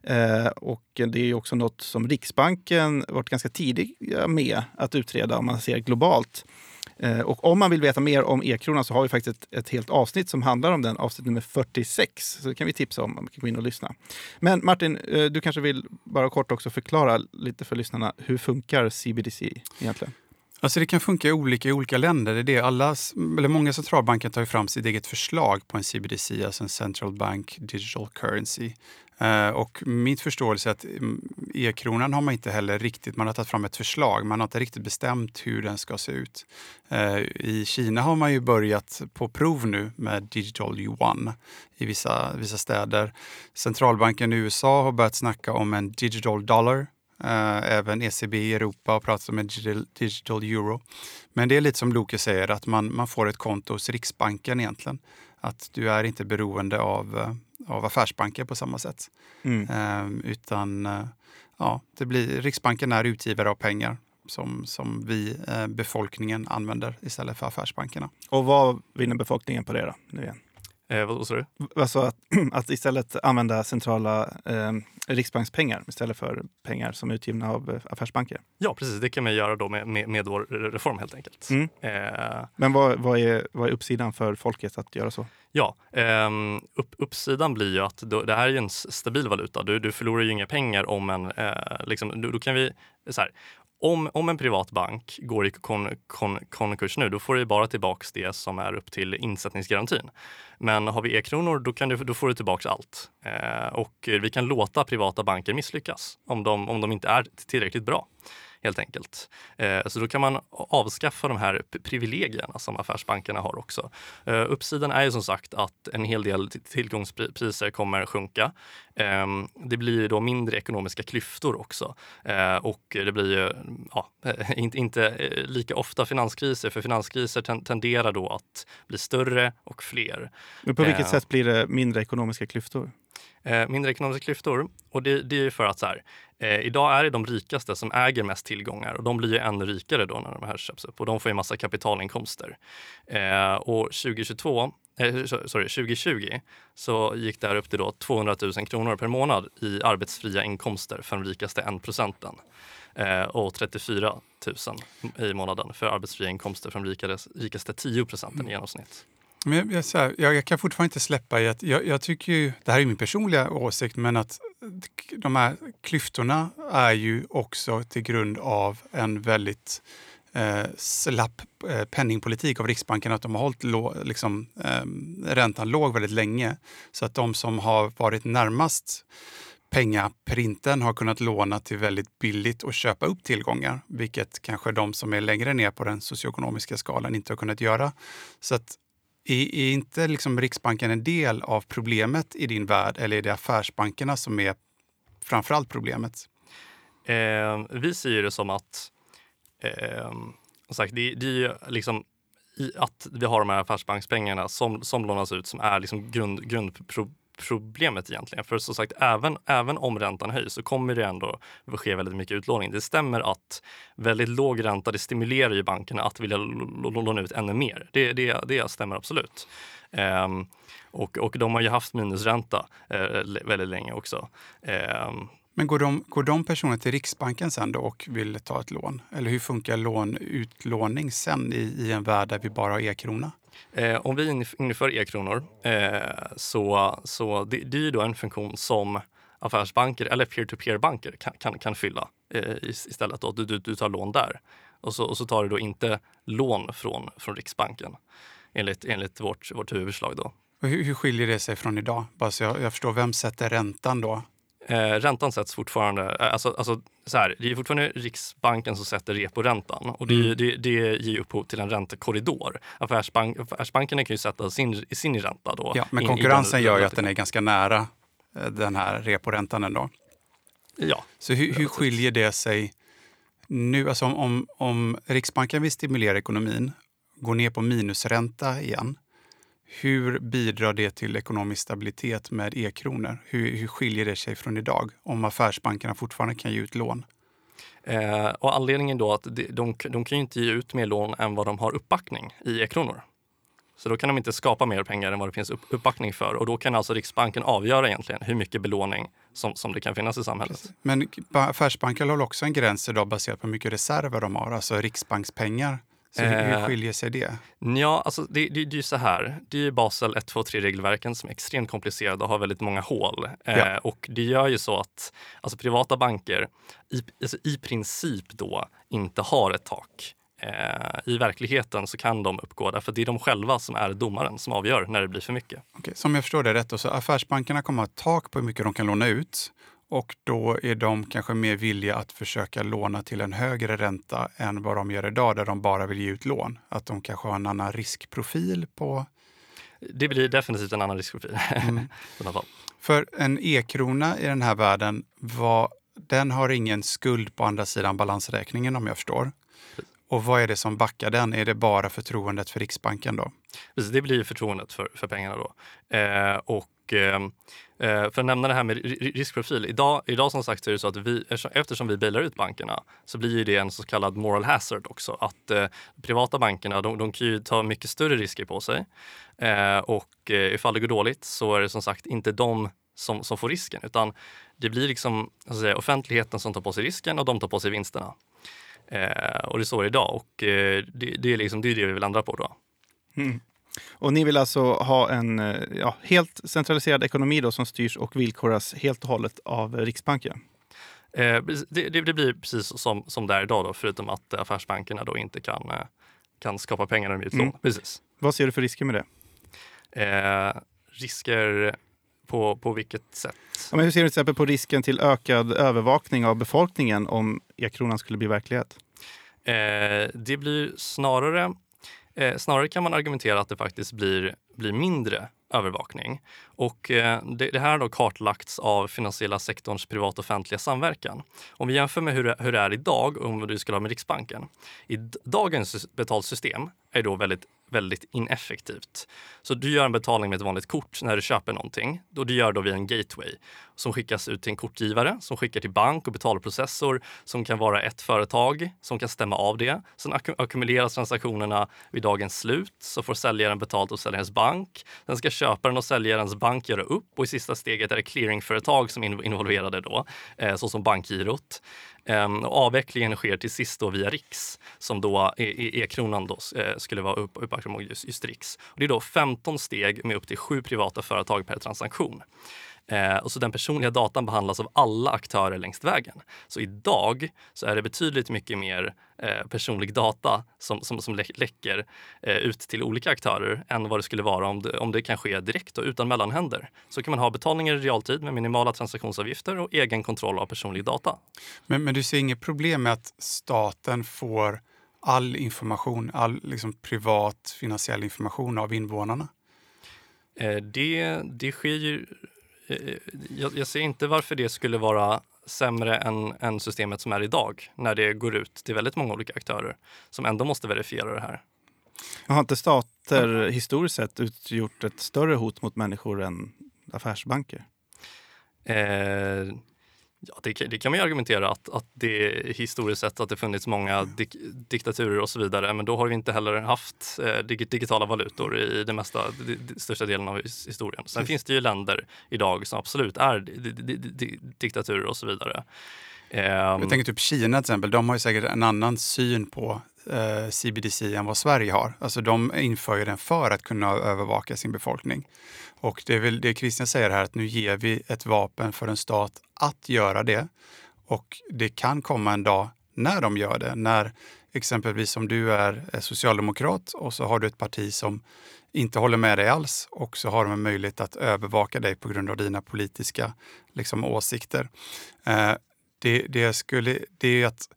Eh, och det är också något som Riksbanken varit ganska tidiga med att utreda om man ser globalt. Eh, och om man vill veta mer om e-kronan så har vi faktiskt ett, ett, helt avsnitt som handlar om den, avsnitt nummer 46. Så det kan vi tipsa om, om man kan gå in och lyssna. Men Martin, eh, du kanske vill bara kort också förklara lite för lyssnarna, hur funkar CBDC egentligen? Alltså det kan funka olika i olika länder. Det är det. Alla, eller många centralbanker tar fram sitt eget förslag på en CBDC, alltså en Central Bank Digital Currency. Eh, och min förståelse är att mm, e-kronan har man inte heller riktigt, man har tagit fram ett förslag, man har inte riktigt bestämt hur den ska se ut. Eh, I Kina har man ju börjat på prov nu med digital yuan i vissa, vissa städer. Centralbanken i USA har börjat snacka om en digital dollar eh, även ECB i Europa har pratat om en digital, euro. Men det är lite som Loke säger, att man, man får ett konto hos Riksbanken egentligen. Att du är inte beroende av, av affärsbanker på samma sätt. Mm. Uh, utan ja, det blir, Riksbanken är utgivare av pengar som, som vi, befolkningen, använder istället för affärsbankerna. Och vad vinner befolkningen på det då? Nu igen? Eh, vad sa du? Alltså att, att istället använda centrala eh, riksbankspengar istället för pengar som är utgivna av eh, affärsbanker. Ja, precis. Det kan man göra då med, med, med vår reform helt enkelt. Mm. Eh. Men vad, vad, är, vad är uppsidan för folket att göra så? Ja, eh, upp, uppsidan blir ju att då, det här är en stabil valuta. Du, du förlorar ju inga pengar om en... Eh, liksom, då, då, kan vi, så här, om, om en privat bank går i kon, kon, konkurs nu, då får du bara tillbaka det som är upp till insättningsgarantin. Men har vi e-kronor, då, kan du, då får du tillbaka allt. Eh, och vi kan låta privata banker misslyckas om de, om de inte är tillräckligt bra helt enkelt. Eh, så då kan man avskaffa de här privilegierna som affärsbankerna har också. Eh, uppsidan är ju som sagt att en hel del tillgångspriser kommer sjunka. Eh, det blir då mindre ekonomiska klyftor också eh, och det blir ju ja, inte, lika ofta finanskriser för finanskriser tenderar då att bli större och fler. Men på vilket sätt blir det mindre ekonomiska klyftor? Eh, mindre ekonomiska klyftor. Och det, det är ju för att så här, eh, idag är det de rikaste som äger mest tillgångar och de blir ju ännu rikare då när de här köps upp och de får ju massa kapitalinkomster. Eh, och 2022 eh, sorry, 2020 så gick det här upp till då 200 000 kronor per månad i arbetsfria inkomster för de rikaste 1 procenten eh, och 34 000 i månaden för arbetsfria inkomster för de rikaste 10 procenten i genomsnitt. Men jag, jag, jag, jag, kan fortfarande inte släppa i att jag, jag, tycker ju, det här är min personliga åsikt, men att de här klyftorna är ju också till grund av en väldigt eh, slapp eh, penningpolitik av Riksbanken, att de har hållit lo, liksom, eh, räntan låg väldigt länge. Så att de som har varit närmast pengaprinten har kunnat låna till väldigt billigt och köpa upp tillgångar, vilket kanske de som är längre ner på den socioekonomiska skalan inte har kunnat göra. Så att är, är inte liksom Riksbanken en del av problemet i din värld eller är det affärsbankerna som är framförallt problemet? Eh, vi ser det som att eh, sagt, det, det är liksom i att vi har de här affärsbankspengarna som, som lånas ut som är liksom grund, grundproblemet problemet egentligen. För som sagt, även, även om räntan höjs så kommer det ändå ske väldigt mycket utlåning. Det stämmer att väldigt låg ränta det stimulerar ju bankerna att vilja låna ut ännu mer. Det, det, det stämmer absolut. Um, och, och de har ju haft minusränta uh, väldigt länge också. Um, men går de, går de personerna till Riksbanken sen då och vill ta ett lån? Eller hur funkar lån, utlåning sen i, i en värld där vi bara har e-krona? Eh, om vi inför e-kronor eh, så, så det, det är ju då en funktion som affärsbanker eller peer-to-peer-banker kan, kan, kan fylla eh, istället. Då. Du, du, du tar lån där och så, och så tar du då inte lån från, från Riksbanken enligt, enligt vårt, vårt huvudförslag. Då. Hur, hur skiljer det sig från idag? Bara så jag, jag förstår, vem sätter räntan då? Eh, räntan sätts fortfarande, eh, alltså, alltså så här, det är fortfarande Riksbanken som sätter reporäntan och det, mm. det, det ger upphov till en räntekorridor. Affärsbank, affärsbankerna kan ju sätta sin, sin ränta då. Ja, men konkurrensen gör ju att den är ganska nära eh, den här reporäntan ändå. Ja. Så hur, hur skiljer det sig nu? Alltså om, om, om Riksbanken vill stimulera ekonomin, går ner på minusränta igen, hur bidrar det till ekonomisk stabilitet med e-kronor? Hur, hur skiljer det sig från idag om affärsbankerna fortfarande kan ge ut lån? Eh, och anledningen då att de, de, de kan ju inte ge ut mer lån än vad de har uppbackning i e-kronor. Så då kan de inte skapa mer pengar än vad det finns upp, uppbackning för och då kan alltså Riksbanken avgöra egentligen hur mycket belåning som, som det kan finnas i samhället. Men affärsbanker har också en gräns idag baserat på hur mycket reserver de har, alltså riksbankspengar så hur, eh, skiljer sig det? Ja, alltså det, det, det är ju så här. Det är ju Basel 1, 2, 3-regelverken som är extremt komplicerade och har väldigt många hål. Eh, ja. och det gör ju så att alltså privata banker i, alltså i princip då inte har ett tak. Eh, I verkligheten så kan de uppgå därför det är de själva som är domaren som avgör när det blir för mycket. Okay, som jag förstår det rätt, så affärsbankerna kommer att ha ett tak på hur mycket de kan låna ut och då är de kanske mer villiga att försöka låna till en högre ränta än vad de gör idag där de bara vill ge ut lån. Att de kanske har en annan riskprofil på... Det blir definitivt en annan riskprofil. Mm. För en e-krona i den här världen, var, den har ingen skuld på andra sidan balansräkningen om jag förstår. Och vad är det som backar den? Är det bara förtroendet för Riksbanken då? Det blir förtroendet för, för pengarna då. Eh, och Eh, Eh, för att nämna det här med riskprofil. Idag, idag som sagt är det så att vi, eftersom vi bailar ut bankerna så blir det en så kallad moral hazard också. Att eh, privata bankerna de, de kan ju ta mycket större risker på sig. Eh, och eh, ifall det går dåligt så är det som sagt inte de som, som får risken utan det blir liksom säga, offentligheten som tar på sig risken och de tar på sig vinsterna. Eh, och det är så det är idag och eh, det, det, är liksom, det är det vi vill ändra på då. Mm. Och ni vill alltså ha en eh, ja, helt centraliserad ekonomi då, som styrs och villkoras helt och hållet av Riksbanken? Eh, det, det, blir precis som, som det är idag, då, förutom att affärsbankerna då inte kan, eh, kan skapa pengar när de ger mm. Precis. Vad ser du för risker med det? Eh, risker på, på vilket sätt? Ja, men hur ser du till exempel på risken till ökad övervakning av befolkningen om e-kronan skulle bli verklighet? Eh, det blir snarare Eh, snarare kan man argumentera att det faktiskt blir, blir mindre övervakning. Och eh, det, det, här har då kartlagts av finansiella sektorns privat-offentliga samverkan. Om vi jämför med hur det, hur det är idag, om du skulle ha med Riksbanken. I dagens betalsystem är då väldigt väldigt ineffektivt. Så du gör en betalning med ett vanligt kort när du köper någonting. Då du gör då via en gateway som skickas ut till en kortgivare som skickar till bank och betalprocessor som kan vara ett företag som kan stämma av det. Sen ackumuleras transaktionerna vid dagens slut så får säljaren betalt hos säljarens bank. Sen ska köparen och säljarens bank göra upp och i sista steget är det clearingföretag som är involverade då, eh, såsom bankgirot. Ehm, avvecklingen sker till sist då via Riks som då e-kronan då eh, skulle vara upp, uppbackad mot just, just Riks. Och det är då 15 steg med upp till sju privata företag per transaktion. Eh, och så den personliga datan behandlas av alla aktörer längs vägen. Så idag så är det betydligt mycket mer eh, personlig data som, som, som läcker eh, ut till olika aktörer än vad det skulle vara om det, om det kan ske direkt och utan mellanhänder. Så kan man ha betalningar i realtid med minimala transaktionsavgifter och egen kontroll av personlig data. Men, men du ser inget problem med att staten får all information, all liksom, privat finansiell information av invånarna? Eh, det, det sker ju jag, jag ser inte varför det skulle vara sämre än, än systemet som är idag när det går ut till väldigt många olika aktörer som ändå måste verifiera det här. Har inte stater historiskt sett utgjort ett större hot mot människor än affärsbanker? Eh, Ja, det, det, kan man ju argumentera att, att det historiskt sett att det funnits många dik, diktaturer och så vidare. Men då har vi inte heller haft eh, digitala valutor i det mesta, det, största delen av historien. Sen mm. finns det ju länder idag som absolut är diktaturer och så vidare. Jag tänker typ Kina till exempel, de har ju säkert en annan syn på eh, CBDC än vad Sverige har. Alltså de inför ju den för att kunna övervaka sin befolkning. Och det är väl det Christian säger här, att nu ger vi ett vapen för en stat att göra det. Och det kan komma en dag när de gör det, när exempelvis om du är socialdemokrat och så har du ett parti som inte håller med dig alls och så har de en möjlighet att övervaka dig på grund av dina politiska liksom, åsikter. Eh, det, det, skulle, det är att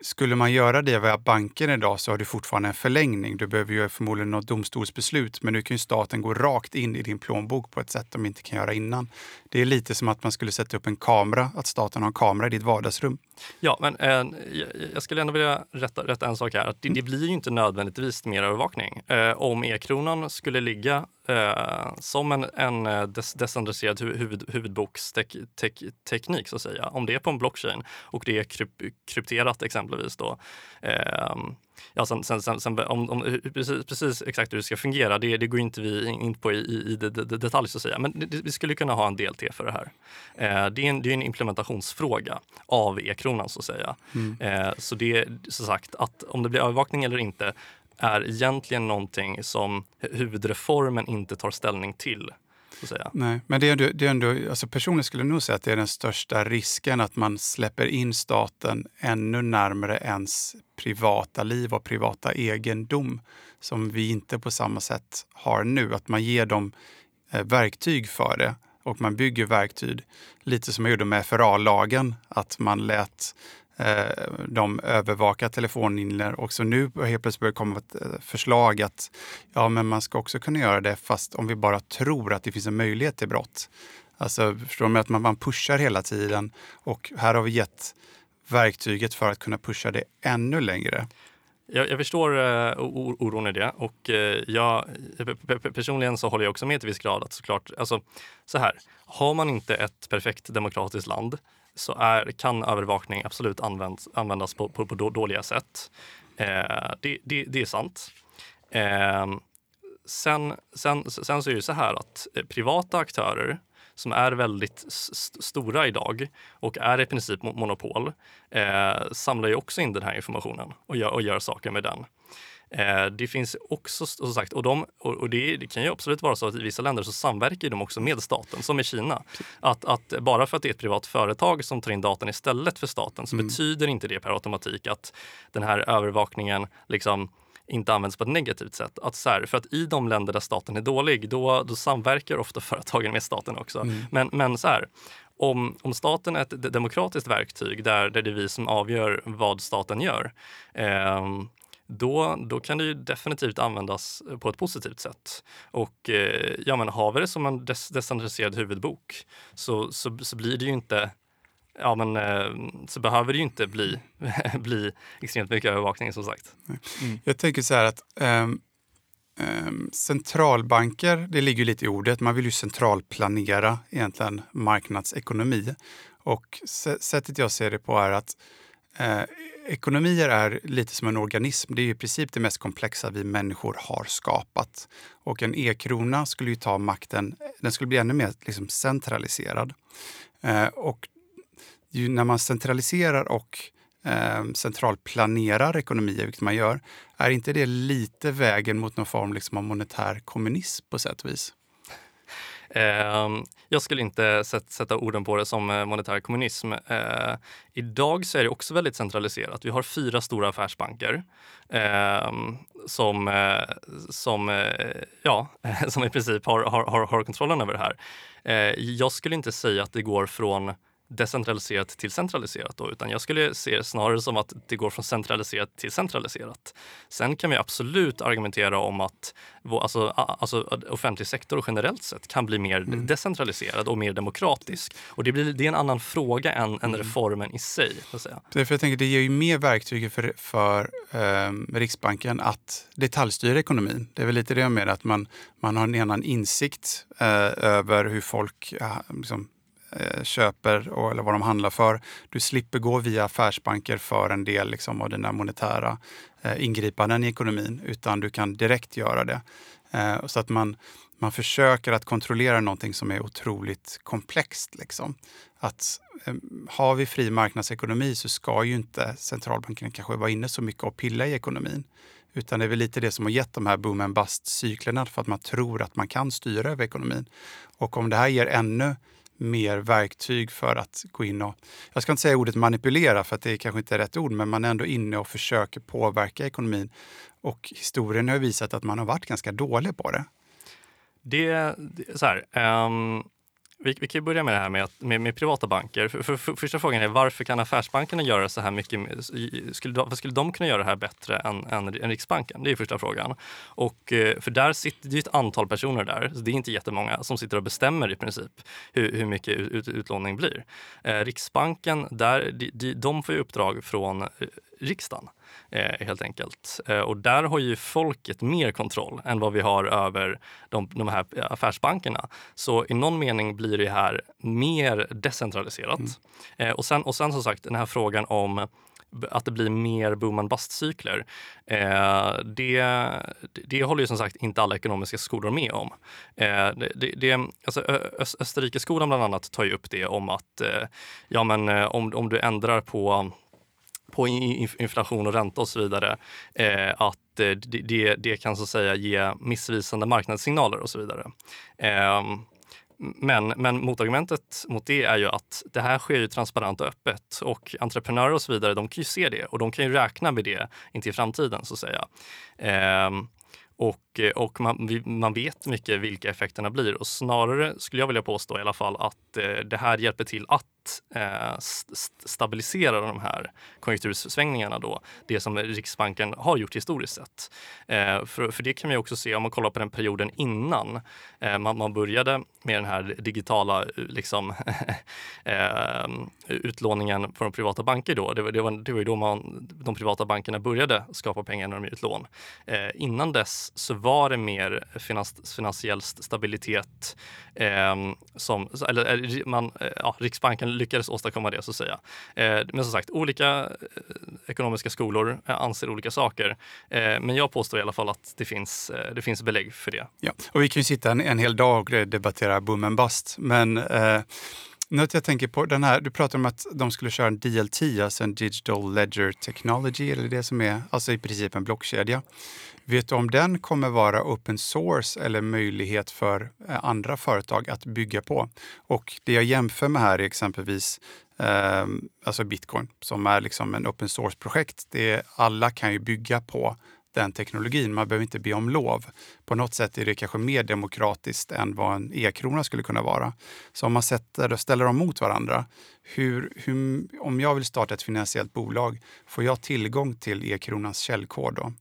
skulle man göra det via banken idag så har du fortfarande en förlängning. Du behöver ju förmodligen något domstolsbeslut, men nu kan ju staten gå rakt in i din plånbok på ett sätt de inte kan göra innan. Det är lite som att man skulle sätta upp en kamera, att staten har en kamera i ditt vardagsrum. Ja, men eh, jag skulle ändå vilja rätta, rätta en sak här. Att det, det blir ju inte nödvändigtvis mer övervakning. Eh, om e-kronan skulle ligga eh, som en, en eh, des, decentraliserad huvud, huvudboksteknik, så att säga. Om det är på en blockchain och det är kryp, krypterat exempelvis då. Eh, ja, sen, sen, sen, sen om, om, precis, precis, exakt hur det ska fungera, det, det går inte vi in på i, i, i detalj så att säga. Men det, vi skulle kunna ha en DLT för det här. Eh, det, är en, det är en implementationsfråga av e-kronan så att säga. Mm. Eh, så det är som sagt att om det blir övervakning eller inte är egentligen någonting som huvudreformen inte tar ställning till. Nej, men det är ändå, det är ändå, alltså personligen skulle jag nog säga att det är den största risken att man släpper in staten ännu närmare ens privata liv och privata egendom som vi inte på samma sätt har nu. Att man ger dem eh, verktyg för det och man bygger verktyg. Lite som man gjorde med FRA-lagen, att man lät Eh, de övervakar telefonlinjer och så nu helt plötsligt börjar det komma ett eh, förslag att ja, men man ska också kunna göra det fast om vi bara tror att det finns en möjlighet till brott. Alltså, förstår man Att man, man pushar hela tiden och här har vi gett verktyget för att kunna pusha det ännu längre. Jag, jag förstår uh, oron i det och uh, jag, personligen så håller jag också med till viss grad att såklart, alltså så här, har man inte ett perfekt demokratiskt land så är, kan övervakning absolut används, användas på, på, på dåliga sätt. Eh, det, det, det, är sant. Eh, sen, sen, sen så är det så här att eh, privata aktörer som är väldigt st stora idag och är i princip monopol eh, samlar ju också in den här informationen och gör, och gör saker med den. Eh, det finns också, som sagt, och, de, och det, det, kan ju absolut vara så att i vissa länder så samverkar de också med staten, som i Kina. Att, att bara för att det är ett privat företag som tar in datan istället för staten så mm. betyder inte det per automatik att den här övervakningen liksom inte används på ett negativt sätt. Att så här, för att i de länder där staten är dålig, då, då samverkar ofta företagen med staten också. Mm. Men, men så här, om, om staten är ett demokratiskt verktyg där, där det är vi som avgör vad staten gör, eh, då, då kan det ju definitivt användas på ett positivt sätt. Och eh, ja, men har vi det som en des decentraliserad huvudbok så, så, så blir det ju inte ja, men, eh, så behöver det ju inte bli, bli extremt mycket övervakning som sagt. Mm. Jag tänker så här att um, Ehm, centralbanker, det ligger lite i ordet, man vill ju centralplanera egentligen marknadsekonomi. Och sättet jag ser det på är att eh, ekonomier är lite som en organism. Det är i princip det mest komplexa vi människor har skapat. Och en e-krona skulle ju ta makten, den skulle bli ännu mer liksom, centraliserad. Eh, och ju, när man centraliserar och eh, centralplanerar ekonomier, vilket man gör, är inte det lite vägen mot någon form liksom, av monetär kommunism på sätt och vis? Ehm, jag skulle inte sätta orden på det som eh, monetär kommunism. Eh, idag så är det också väldigt centraliserat. Vi har fyra stora affärsbanker ehm, som, eh, som, ja, som i princip har, har, har kontrollen över det här. Jag skulle inte säga att det går från decentraliserat till centraliserat då, utan jag skulle se det snarare som att det går från centraliserat till centraliserat. Sen kan vi absolut argumentera om att alltså, alltså, offentlig sektor generellt sett kan bli mer mm. decentraliserad och mer demokratisk. Och det, blir, det är en annan fråga än, än mm. reformen i sig. Säga. Därför jag tänker, det ger ju mer verktyg för, för eh, Riksbanken att detaljstyra ekonomin. Det är väl lite det jag menar, att man, man har en annan insikt eh, över hur folk ja, liksom, Eh, köper och, eller vad de handlar för. Du slipper gå via affärsbanker för en del liksom, av dina monetära eh, ingripanden i ekonomin, utan du kan direkt göra det. Eh, så att man, man försöker att kontrollera någonting som är otroligt komplext. Liksom. Att eh, har vi fri marknadsekonomi så ska ju inte centralbankerna kanske vara inne så mycket och pilla i ekonomin. Utan det är väl lite det som har gett de här boom and bust-cyklerna för att man tror att man kan styra över ekonomin. Och om det här ger ännu mer verktyg för att gå in och, jag ska inte säga ordet manipulera för att det är kanske inte är rätt ord, men man är ändå inne och försöker påverka ekonomin. Och historien har visat att man har varit ganska dålig på det. Det, så här, um, vi, vi kan börja med det här med, att, med, med privata banker. För, för, för, första frågan är varför kan affärsbankerna göra så här mycket? Skulle, varför skulle de kunna göra det här bättre än, än, än Riksbanken? Det är första frågan. Och, eh, för där sitter det ett antal personer där, så det är inte jättemånga, som sitter och bestämmer i princip hur, hur mycket ut, utlåning blir. Eh, Riksbanken, där, de, de får ju uppdrag från eh, riksdagen eh, helt enkelt. Eh, och där har ju folket mer kontroll än vad vi har över de, de här affärsbankerna. Så i någon mening blir det här mer decentraliserat. Mm. Eh, och, sen, och sen som sagt den här frågan om att det blir mer boom and bust-cykler. Eh, det, det håller ju som sagt inte alla ekonomiska skolor med om. Eh, det, det, alltså, Österrikeskolan bland annat tar ju upp det om att eh, ja, men, eh, om, om du ändrar på på inflation och ränta och så vidare, eh, att eh, det, det, det, kan så att säga ge missvisande marknadssignaler och så vidare. Eh, men, men motargumentet mot det är ju att det här sker ju transparent och öppet och entreprenörer och så vidare, de kan ju se det och de kan ju räkna med det in till framtiden så att säga. Eh, och, Eh, och man, man vet mycket vilka effekterna blir och snarare skulle jag vilja påstå i alla fall att eh, det här hjälper till att eh, stabilisera de här konjunktursvängningarna då, det som Riksbanken har gjort historiskt sett. Eh, för, för det kan man också se om man kollar på den perioden innan eh, man, man, började med den här digitala eh, liksom, utlåningen från privata banker då. Det, det, var, det var ju då man, de privata bankerna började skapa pengar när de utlån. lån. innan dess så var det mer finans, finansiell stabilitet eh, som, eller eh, man, eh, ja, Riksbanken lyckades åstadkomma det så att säga. Eh, men som sagt, olika eh, ekonomiska skolor anser olika saker. Men jag påstår i alla fall att det finns, det finns belägg för det. Ja, och vi kan ju sitta en, en hel dag och debattera boom and bust, men något jag tänker på, den här, du pratar om att de skulle köra en DLT, alltså en Digital Ledger Technology, eller det som är alltså i princip en blockkedja. Vet du om den kommer vara open source eller möjlighet för eh, andra företag att bygga på? Och det jag jämför med här är exempelvis eh, alltså bitcoin som är liksom en open source-projekt. alla kan ju bygga på den teknologin. Man behöver inte be om lov. På något sätt är det kanske mer demokratiskt än vad en e-krona skulle kunna vara. Så om man sätter ställer dem mot varandra, hur, hur, om jag vill starta ett finansiellt bolag, får jag tillgång till e-kronans källkod då?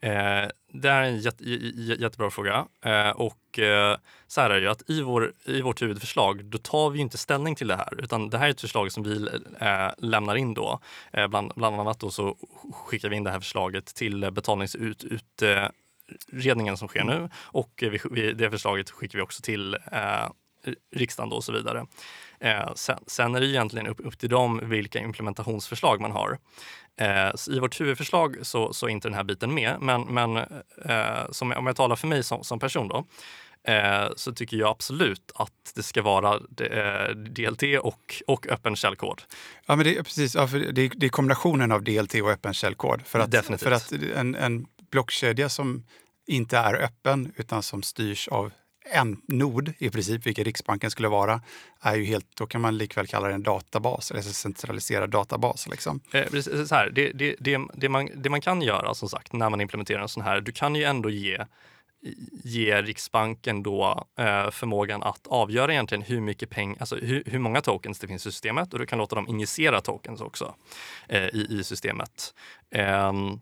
Eh, det är en jätte, jättebra fråga. Eh, och eh, så här är det ju att i, vår, i vårt huvudförslag, då tar vi inte ställning till det här, utan det här är ett förslag som vi eh, lämnar in då. Eh, bland, bland annat då så skickar vi in det här förslaget till betalningsut, ut, utredningen som sker nu och vi, vi, det förslaget skickar vi också till eh, riksdagen då och så vidare. Eh, sen, sen, är det egentligen upp, upp till dem vilka implementationsförslag man har. Eh, I vårt huvudförslag så, så är inte den här biten med, men, men eh, som, om jag talar för mig som, som person då, eh, så tycker jag absolut att det ska vara eh, DLT och, och öppen källkod. Ja, men det precis. Ja, för det, är, det är kombinationen av DLT och öppen källkod. För att, Definitivt. För att en, en blockkedja som inte är öppen utan som styrs av en nod i princip, vilket Riksbanken skulle vara, är ju helt, då kan man likväl kalla det en databas, eller en centraliserad databas. Liksom. Eh, så här, det, det, det, det, man, det man kan göra som sagt när man implementerar en sån här, du kan ju ändå ge ge Riksbanken då eh, förmågan att avgöra egentligen hur mycket pengar, alltså hur, hur, många tokens det finns i systemet och du kan låta dem injicera tokens också eh, i, i systemet. Um,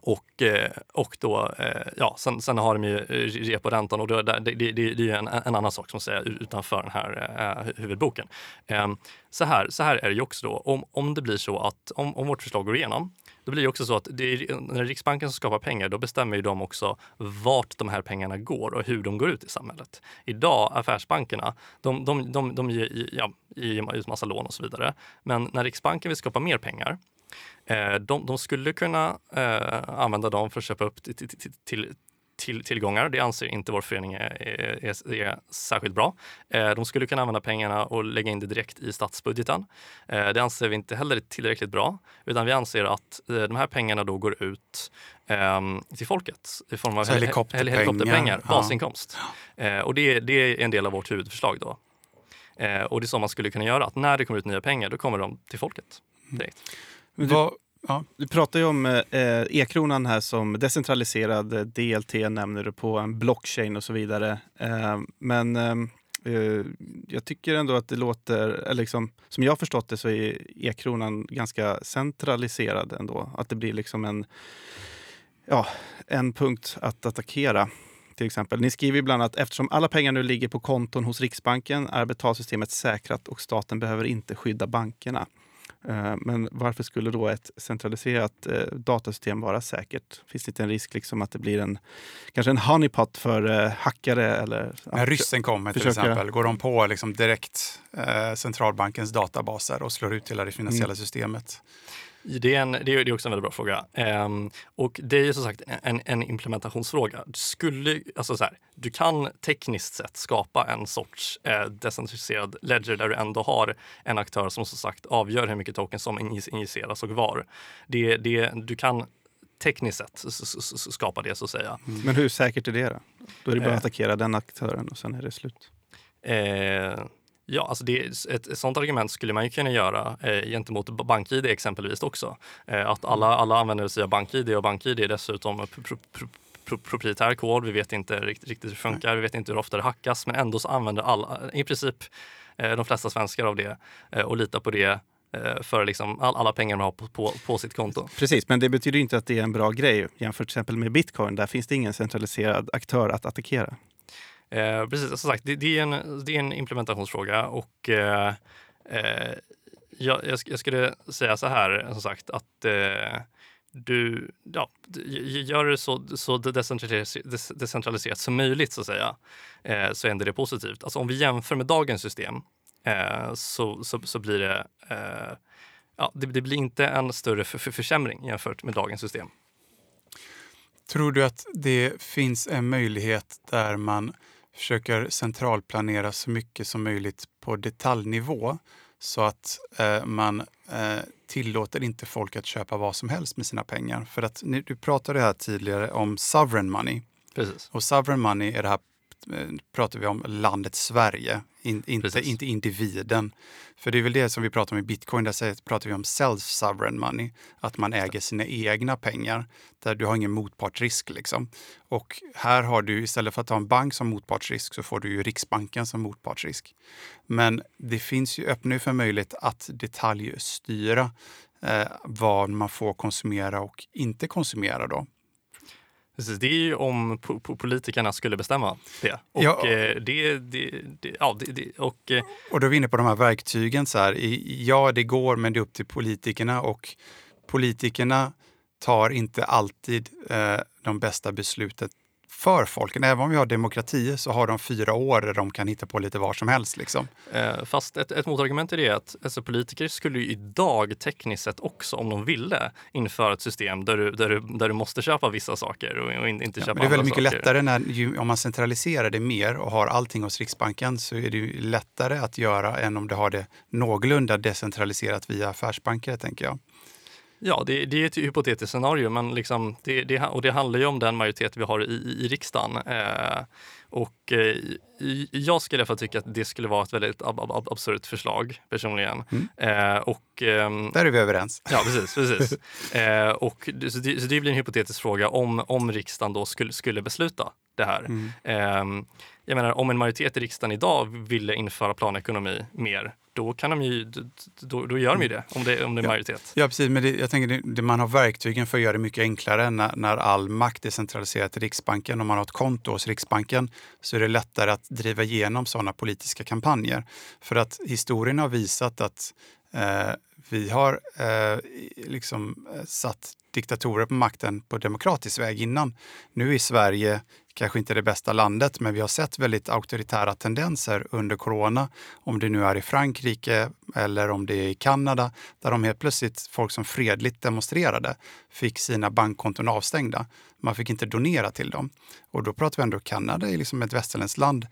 och, eh, och då, eh, ja, sen, sen har de ju eh, reporäntan och då, det, det, det, det är en, en annan sak som säger utanför den här huvudboken. Ehm, så, här, så här är det ju också då, om, om det blir så att om, om vårt förslag går igenom, då blir det också så att det är, när Riksbanken som skapar pengar, då bestämmer ju de också vart de här pengarna går och hur de går ut i samhället. Idag, affärsbankerna, de, de, de, de ger, ja, ut massa lån och så vidare. Men när Riksbanken vill skapa mer pengar, de, de, skulle kunna eh, använda dem för att köpa upp till, till, till, till, tillgångar. Det anser inte vår förening är, är, är, särskilt bra. Eh, de skulle kunna använda pengarna och lägga in det direkt i statsbudgeten. det anser vi inte heller är tillräckligt bra, utan vi anser att de här pengarna då går ut ehm, till folket i form av helikopterpengar, helikopterpengar basinkomst. Ja. och det, det, är en del av vårt huvudförslag då. och det är så man skulle kunna göra, att när det kommer ut nya pengar, då kommer de till folket direkt. Mm. Du, Vad, ja. du pratar ju om eh, e-kronan här som decentraliserad, DLT nämner du på en blockchain och så vidare. Eh, men eh, eh, jag tycker ändå att det låter, eller liksom, som jag har förstått det så är e-kronan ganska centraliserad ändå. Att det blir liksom en, ja, en punkt att attackera. Till exempel. Ni skriver bland annat eftersom alla pengar nu ligger på konton hos Riksbanken är betalsystemet säkrat och staten behöver inte skydda bankerna. Eh, men varför skulle då ett centraliserat eh, datasystem vara säkert? Finns det inte en risk liksom att det blir en, kanske en honeypot för eh, hackare? Eller, När ryssen kommer till försöka... exempel, går de på liksom direkt centralbankens databaser och slår ut hela det finansiella mm. systemet? Det är, en, det är också en väldigt bra fråga. Um, och det är som sagt en, en implementationsfråga. Du, skulle, alltså så här, du kan tekniskt sett skapa en sorts eh, decentraliserad ledger där du ändå har en aktör som som sagt avgör hur mycket tokens som injiceras och var. Det, det, du kan tekniskt sett skapa det så att säga. Mm. Men hur säkert är det då? Då är det bara att eh. attackera den aktören och sen är det slut. Eh, Ja, alltså det, ett, ett sånt argument skulle man ju kunna göra eh, gentemot BankID exempelvis också. Eh, att alla, alla använder sig av BankID och BankID är dessutom pro, pro, pro, proprietär kod. Vi vet inte riktigt, riktigt hur det funkar, vi vet inte hur ofta det hackas, men ändå så använder alla, i princip eh, de flesta svenskar av det eh, och litar på det eh, för liksom all, alla pengar man har på, på, på, sitt konto. Precis, men det betyder inte att det är en bra grej jämfört till exempel med bitcoin. Där finns det ingen centraliserad aktör att attackera. Eh, precis, som sagt, det, det, är en, det är en implementationsfråga och eh, eh, jag, jag, skulle säga så här, som sagt, att eh, du ja, gör det så, så decentraliserat, som möjligt, så att säga, eh, så är det positivt. Alltså om vi jämför med dagens system eh, så, så, så, blir det, eh, ja, det, det, blir inte en större för, för försämring jämfört med dagens system. Tror du att det finns en möjlighet där man försöker centralplanera så mycket som möjligt på detaljnivå så att eh, man eh, tillåter inte folk att köpa vad som helst med sina pengar. För att du pratade här tidigare om sovereign money. Precis. Och sovereign money är det här pratar vi om landet Sverige, in, inte, inte individen. För det är väl det som vi pratar om i bitcoin, där pratar vi om self-sovereign money, att man äger sina egna pengar, där du har ingen motpartsrisk. Liksom. Och här har du, istället för att ha en bank som motpartsrisk, så får du ju Riksbanken som motpartsrisk. Men det finns ju, öppnar ju för möjlighet att detaljstyra eh, vad man får konsumera och inte konsumera då. Precis, det är ju om politikerna skulle bestämma det. Och, ja. Eh, det, det, det, ja, det, och, eh, och då är vi inne på de här verktygen. Så här. Ja, det går, men det är upp till politikerna. Och politikerna tar inte alltid eh, de bästa besluten för folken. Även om vi har demokrati så har de fyra år där de kan hitta på lite var som helst. Liksom. Eh, fast ett, ett motargument är det att alltså, politiker skulle ju idag tekniskt sett också, om de ville, införa ett system där du, där du, där du måste köpa vissa saker och, och inte Ja, köpa men det är väldigt andra mycket saker. lättare när, ju, om man centraliserar det mer och har allting hos Riksbanken så är det ju lättare att göra än om du har det någorlunda decentraliserat via affärsbanker, tänker jag. Ja, det, det är ett hypotetiskt scenario, men liksom det, det, och det handlar ju om den majoritet vi har i, i riksdagen. Eh, och eh, jag skulle fall tycka att det skulle vara ett väldigt ab, ab, absurt förslag personligen. Mm. Eh, och, ehm, Där är vi överens. Ja, precis. precis. eh, och, så, det, så det blir en hypotetisk fråga om, om riksdagen då skulle, skulle besluta det här. Mm. Jag menar, om en majoritet i riksdagen idag ville införa planekonomi mer, då, kan de ju, då, då gör de ju det, om det, om det är Ja. majoritet. Ja, precis. Men det, jag tänker det, det, man har verktygen för att göra det mycket enklare när, när all makt är centraliserad till Riksbanken. Om man har ett konto hos Riksbanken så är det lättare att driva igenom sådana politiska kampanjer. För att historien har visat att eh, vi har eh, liksom eh, satt diktatorer på makten på demokratisk väg innan. Nu är Sverige kanske inte det bästa landet, men vi har sett väldigt auktoritära tendenser under corona. Om det nu är i Frankrike eller om det är i Kanada, där de helt plötsligt, folk som fredligt demonstrerade, fick sina bankkonton avstängda. Man fick inte donera till dem. Och då pratar vi ändå Kanada är liksom ett västerländskt land.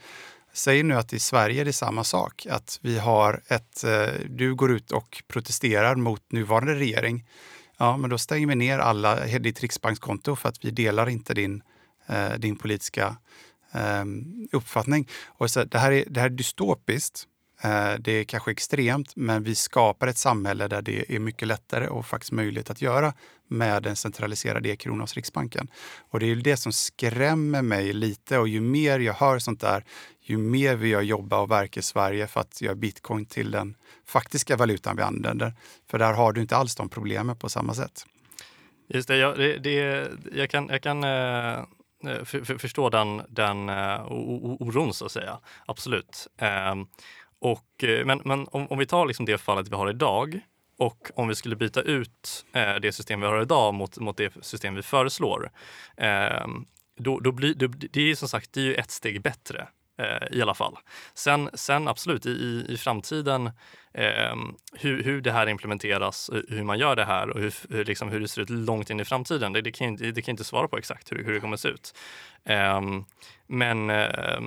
Säg nu att i Sverige är det samma sak, att vi har ett, eh, du går ut och protesterar mot nuvarande regering. Ja, men då stänger vi ner alla, ditt riksbankskonto för att vi delar inte din, eh, din politiska eh, uppfattning. Och så, det, här är, det här är dystopiskt. Eh, det är kanske extremt, men vi skapar ett samhälle där det är mycket lättare och faktiskt möjligt att göra med en centraliserad e-krona hos Riksbanken. Och det är ju det som skrämmer mig lite och ju mer jag hör sånt där, ju mer vill jag jobba och verka i Sverige för att göra bitcoin till den faktiska valutan vi använder. För där har du inte alls de problemen på samma sätt. Just det, jag, det, det, jag kan, jag kan eh, Eh, för, för, förstå den, den eh, oron så att säga. Absolut. Ehm, och, eh, men men om, om vi tar liksom det fallet vi har idag och om vi skulle byta ut det system vi har idag mot, mot det system vi föreslår. Ehm, då, då blir, då, det är ju som sagt det är ju ett steg bättre Eh, i alla fall. Sen, sen absolut, i, i, i framtiden, eh, hur, hur det här implementeras, eh, hur man gör det här och hur, hur, liksom, hur det ser ut långt in i framtiden, det, det, kan, jag inte- det kan jag inte svara på exakt hur, hur det kommer att se ut. Eh, men eh,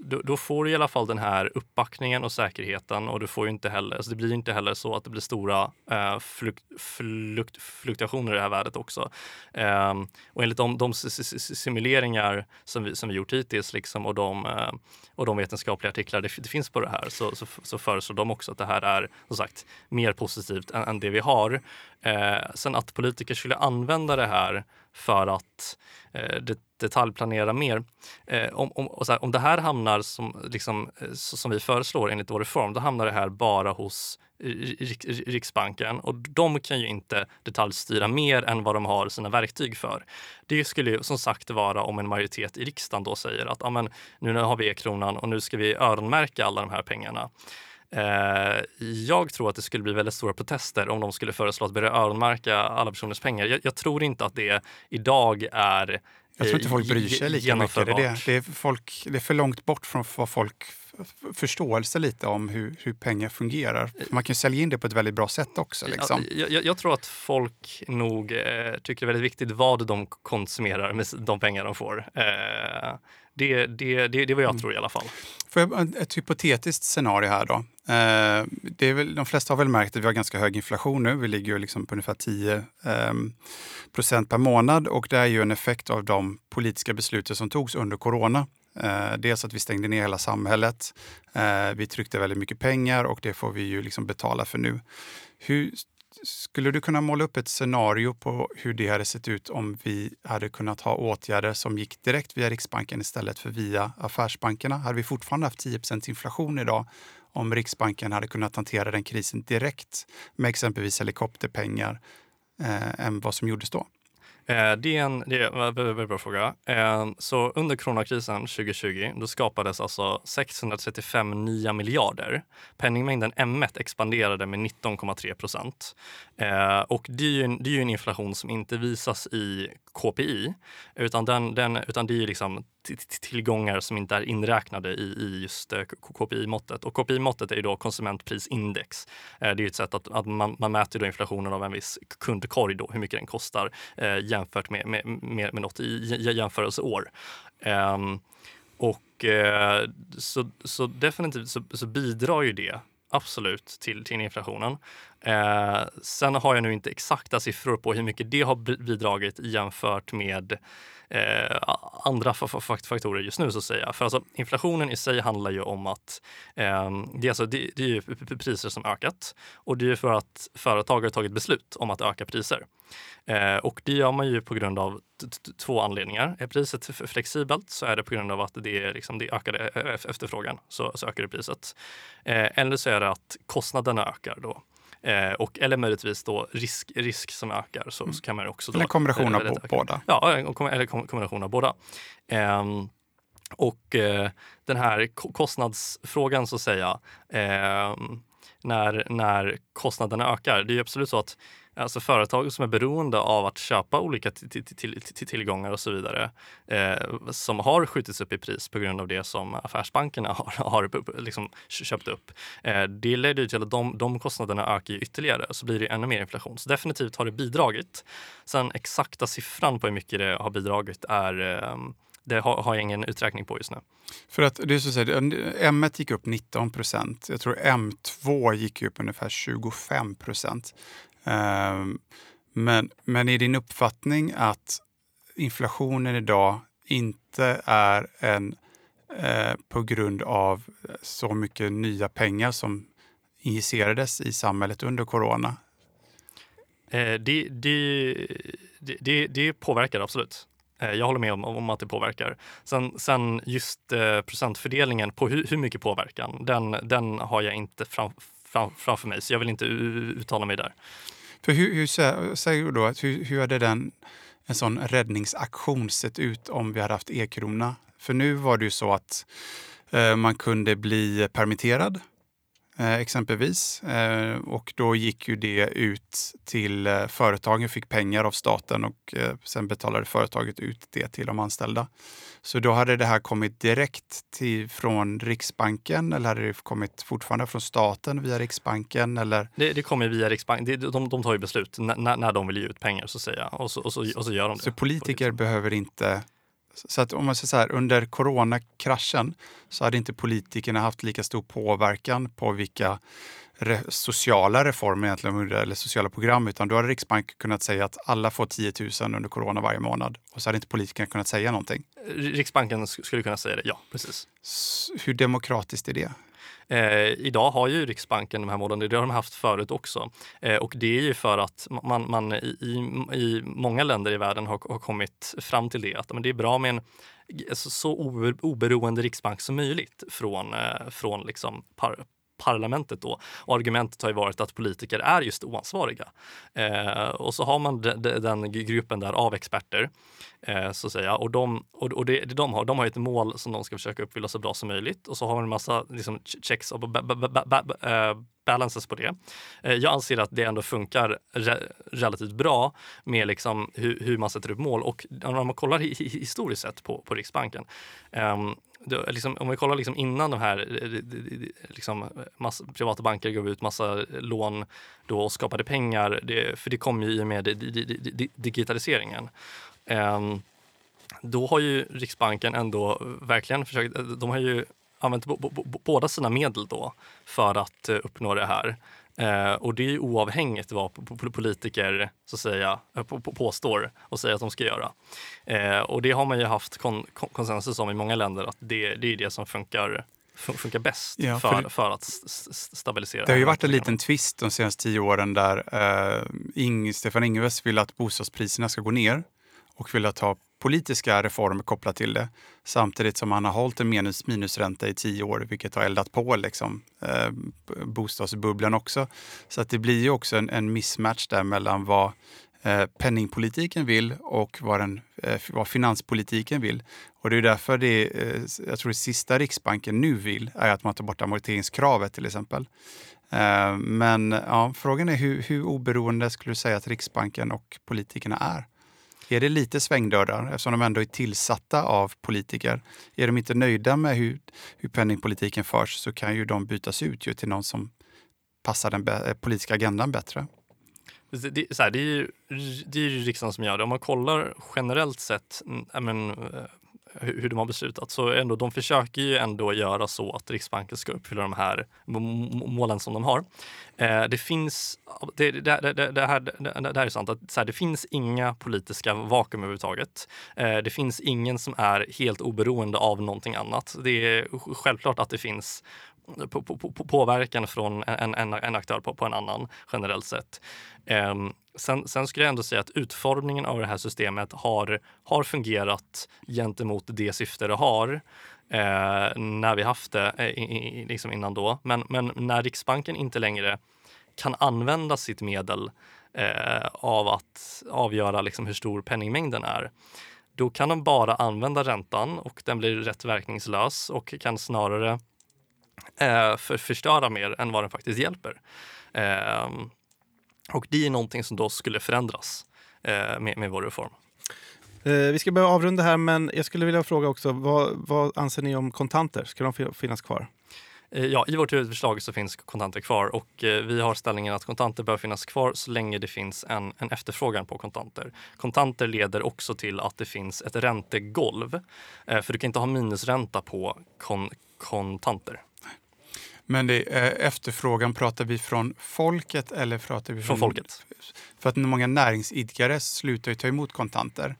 då, då får du i alla fall den här uppbackningen och säkerheten och du får ju inte heller, alltså det blir inte heller så att det blir stora eh, fluk, fluk, fluktuationer i det här värdet också. Eh, och enligt de, de simuleringar som vi, som vi gjort hittills liksom, och, de, eh, och de vetenskapliga artiklar det, det finns på det här så, så, så föreslår de också att det här är som sagt mer positivt än, än det vi har. Eh, sen att politiker skulle använda det här för att eh, det, detaljplanera mer. Eh, om, om, och så här, om det här hamnar som, liksom, eh, som vi föreslår enligt vår reform, då hamnar det här bara hos Rik- Riksbanken och de kan ju inte detaljstyra mer än vad de har sina verktyg för. Det skulle ju som sagt vara om en majoritet i riksdagen då säger att nu har vi e-kronan och nu ska vi öronmärka alla de här pengarna. Eh, jag tror att det skulle bli väldigt stora protester om de skulle föreslå att börja öronmärka alla personers pengar. Jag, jag tror inte att det idag är Jag tror inte eh, folk bryr sig lika mycket. Det är, det. Det, är folk, det är för långt bort från vad folk förståelse lite om hur, hur pengar fungerar. Man kan ju sälja in det på ett väldigt bra sätt också. Liksom. Ja, jag, jag tror att folk nog eh, tycker det är väldigt viktigt vad de konsumerar med de pengar de får. Eh, det, det, det, det är vad jag Mm. tror i alla fall. Får jag ett hypotetiskt scenario här då. Eh, det är väl, de flesta har väl märkt att vi har ganska hög inflation nu. Vi ligger ju liksom på ungefär 10 ehm, procent per månad och det är ju en effekt av de politiska besluten som togs under corona. Eh, dels att vi stängde ner hela samhället. Eh, vi tryckte väldigt mycket pengar och det får vi ju liksom betala för nu. Hur, skulle du kunna måla upp ett scenario på hur det hade sett ut om vi hade kunnat ha åtgärder som gick direkt via Riksbanken istället för via affärsbankerna? Hade vi fortfarande haft 10% inflation idag om Riksbanken hade kunnat hantera den krisen direkt med exempelvis helikopterpengar eh, än vad som gjordes då? Eh, det är en, det är en väldigt, bra fråga. Eh, så under coronakrisen 2020 då skapades alltså 635 nya miljarder. Penningmängden M1 expanderade med 19,3 procent. Eh, och det är, ju en, det är en inflation som inte visas i KPI utan, den, den, utan det är liksom tillgångar som inte är inräknade i, i just eh, KPI-måttet. Och KPI-måttet är ju då konsumentprisindex. Eh, det är ett sätt att, att man, man mäter då inflationen av en viss kundkorg, då, hur mycket den kostar eh, jämfört med, med, med, med något jämförelseår. Ehm, och så, så definitivt så, så, bidrar ju det absolut till, till inflationen. Eh, sen har jag nu inte exakta siffror på hur mycket det har bidragit jämfört med eh, andra faktorer just nu så att säga. För alltså, inflationen i sig handlar ju om att eh, det, är alltså, det, det är priser som ökat och det är för att företag har tagit beslut om att öka priser. Eh, och det gör man ju på grund av två anledningar. Är priset flexibelt så är det på grund av att det är liksom det ökade e-, e-, e-, efterfrågan så, så ökar det priset. Eh, eller så är det att kostnaderna ökar då. Eh, och, eller möjligtvis då risk, risk som ökar. Så, så kan man också då, eller kombination av båda. Ja, eller kombination av båda. Eh, och eh, den här kostnadsfrågan så att säga, eh, när, när kostnaderna ökar. Det är absolut så att alltså företag som är beroende av att köpa olika tillgångar och så vidare eh, som har skjutits upp i pris på grund av det som affärsbankerna har, har liksom köpt upp. Eh, det leder till att de, de kostnaderna ökar ytterligare så blir det ännu mer inflation. Så definitivt har det bidragit. Sen exakta siffran på hur mycket det har bidragit är eh, det har, har, jag ingen uträkning på just nu. För att det är så att säga, M1 gick upp 19 procent. Jag tror M2 gick upp ungefär 25 procent. Ehm, men, men är din uppfattning att inflationen idag inte är en eh, på grund av så mycket nya pengar som injicerades i samhället under corona? Eh, det, det, det, det påverkar absolut. Eh, jag håller med om, om, att det påverkar. Sen, sen just eh, procentfördelningen på hur, hur, mycket påverkan, den, den har jag inte fram, fram, framför mig, så jag vill inte uttala mig där. För hur, hur säger du då, hur, hur hade den, en sån räddningsaktion sett ut om vi hade haft e-krona? För nu var det ju så att eh, man kunde bli permitterad exempelvis. Eh, och då gick ju det ut till eh, företagen, fick pengar av staten och sen betalade företaget ut det till de anställda. Så då hade det här kommit direkt till, från Riksbanken eller hade det kommit fortfarande från staten via Riksbanken? Eller? Det, det kommer via Riksbanken. De, de tar ju beslut när, när de vill ge ut pengar så att säga och så, och så, och så gör de det. Så politiker behöver inte så att om man säger så här, under coronakraschen så hade inte politikerna haft lika stor påverkan på vilka re sociala reformer egentligen, eller sociala program, utan då hade Riksbanken kunnat säga att alla får 10 000 under corona varje månad och så hade inte politikerna kunnat säga någonting. Riksbanken skulle kunna säga det, ja precis. hur demokratiskt är det? Eh, idag har ju Riksbanken de här målen, det har de haft förut också. Eh, och det är ju för att man, man i, i, i, många länder i världen har, har kommit fram till det, att men det är bra med en så oberoende riksbank som möjligt från, eh, från liksom par, parlamentet då. Och argumentet har ju varit att politiker är just oansvariga. Eh, och så har man de, de, den gruppen där av experter, eh, så att säga. Och, de, och, och det, de, har, de har ett mål som de ska försöka uppfylla så bra som möjligt. Och så har man en massa liksom, checks och ba, ba, ba, eh, balances på det. Eh, jag anser att det ändå funkar re relativt bra med liksom hur, hur, man sätter upp mål. Och om man kollar historiskt sett på, på Riksbanken um, liksom, om vi kollar liksom innan de här eh, eh, eh, liksom, massa, privata banker gav ut massa lån då och skapade pengar, det, för det kom ju i och med digitaliseringen. Um, då har ju Riksbanken ändå verkligen försökt, de har ju använt båda sina medel då för att uppnå det här. Eh, och det är oavhängigt vad politiker så att säga, eh, påstår och säger att de ska göra. Eh, och det har man ju haft kon konsensus om i många länder att det, det är det som funkar funkar bäst ja, för, för, för, att stabilisera. Det har ju varit en liten twist de senaste tio åren där eh, Ing, Stefan Ingves vill att bostadspriserna ska gå ner och vill ha politiska reformer kopplat till det. Samtidigt som man har hållit en minus, minusränta i tio år, vilket har eldat på liksom, eh, bostadsbubblan också. Så att det blir ju också en, en mismatch där mellan vad eh, penningpolitiken vill och vad, den, eh, vad finanspolitiken vill. Och det är därför det, eh, jag tror det sista Riksbanken nu vill är att man tar bort amorteringskravet till exempel. Eh, men ja, frågan är hur, hur oberoende skulle du säga att Riksbanken och politikerna är? Är det lite svängdörrar eftersom de ändå är tillsatta av politiker? Är de inte nöjda med hur, hur penningpolitiken förs så kan ju de bytas ut ju till någon som passar den eh, politiska agendan bättre. Det, så här, det, är ju, det är ju riksdagen som gör det. Om man kollar generellt sett mm, men, eh, hur de har beslutat så ändå, de försöker ju ändå göra så att Riksbanken ska uppfylla de här målen som de har. Eh, det finns, det, det, det, det här, det, här är sant, att så här, det finns inga politiska vakuum överhuvudtaget. Eh, det finns ingen som är helt oberoende av någonting annat. Det är självklart att det finns på, på, på, påverkan från en, en, en aktör på, på en annan generellt sett. Um, sen, sen, skulle jag ändå säga att utformningen av det här systemet har, har fungerat gentemot det syfte det har eh, när vi haft det eh, i, liksom innan då. Men, men när Riksbanken inte längre kan använda sitt medel eh, av att avgöra liksom hur stor penningmängden är då kan de bara använda räntan och den blir rätt verkningslös och kan snarare för, förstöra mer än vad den faktiskt hjälper. Eh, och det är någonting som då skulle förändras eh, med, med vår reform. Eh, vi ska börja avrunda här, men jag skulle vilja fråga också, vad, vad anser ni om kontanter? Ska de finnas kvar? Eh, ja, i vårt huvudförslag så finns kontanter kvar och eh, vi har ställningen att kontanter bör finnas kvar så länge det finns en, en efterfrågan på kontanter. Kontanter leder också till att det finns ett räntegolv, för du kan inte ha minusränta på kon kontanter. Men det, eh, efterfrågan, pratar vi från folket eller pratar vi från... Från folket. För att många näringsidkare slutar ju ta emot kontanter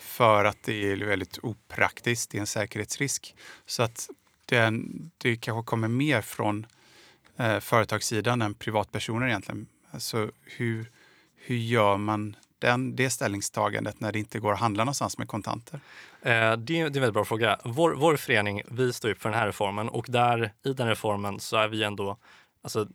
för att det är väldigt opraktiskt, det är en säkerhetsrisk. Så att det, det kanske kommer mer från eh, företagssidan än privatpersoner egentligen. Alltså hur, hur gör man den, det ställningstagandet när det inte går att handla någonstans med kontanter? Eh, det, är, det är en väldigt bra fråga. Vår, vår förening, vi står upp för den här reformen och där i den reformen så är vi ändå, alltså,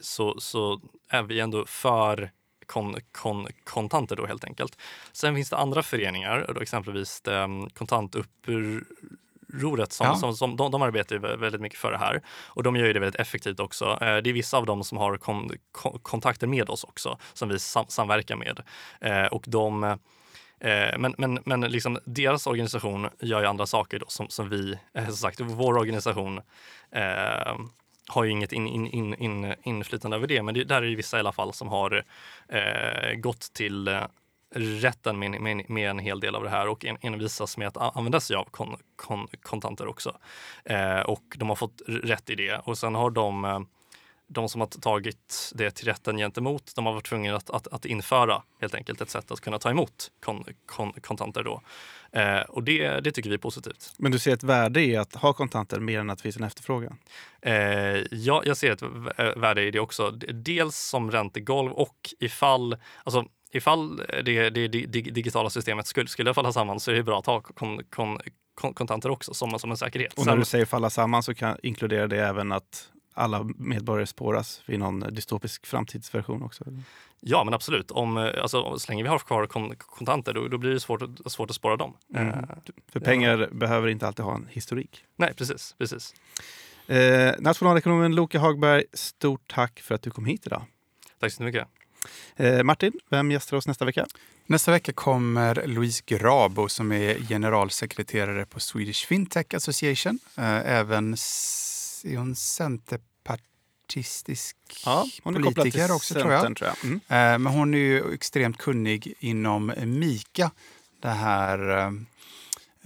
så, så är vi ändå för kon, kon, kontanter då helt enkelt. Sen finns det andra föreningar, då exempelvis um, kontantupproret som, ja. som, som de, de, arbetar väldigt mycket för det här och de gör det väldigt effektivt också. Eh, det är vissa av dem som har kon, kon, kontakter med oss också som vi sam, samverkar med eh, och de Eh, men men, men liksom deras organisation gör ju andra saker då, som, som vi, som sagt, vår organisation eh, har ju inget in, in, in, in, inflytande över det, men det, där är det vissa i alla fall som har eh, gått till rätten med, med, med, en hel del av det här och en, envisas med att använda sig av kon, kon, kontanter också. Eh, och de har fått rätt i det och sen har de de som har tagit det till rätten gentemot, de har varit tvungna att, att, att införa helt enkelt ett sätt att kunna ta emot kon, kon, kontanter. Då. Eh, och det, det tycker vi är positivt. Men du ser ett värde i att ha kontanter mer än att det finns en efterfrågan? Eh, ja, jag ser ett värde i det också. Dels som räntegolv och ifall, alltså, ifall det, det, det digitala systemet skulle, skulle falla samman så är det bra att ha kon, kon, kontanter också som, som en säkerhet. Och när du säger falla samman så kan, inkluderar det även att alla medborgare spåras vid någon dystopisk framtidsversion också? Ja, men absolut. Om, alltså, så länge vi har kvar kontanter då, då blir det svårt, svårt att spåra dem. Mm. Uh, För pengar ja. behöver inte alltid ha en historik. Nej, precis. precis. Eh, nationalekonomen Loke Hagberg, stort tack för att du kom hit idag. Tack så mycket. Eh, Martin, vem gästar oss nästa vecka? Nästa vecka kommer Louise Grabo som är generalsekreterare på Swedish Fintech Association. Eh, även är hon centerpartistisk ja, hon är politiker också tror jag. Tror jag. Mm. Eh, men hon är ju extremt kunnig inom MIKA, det här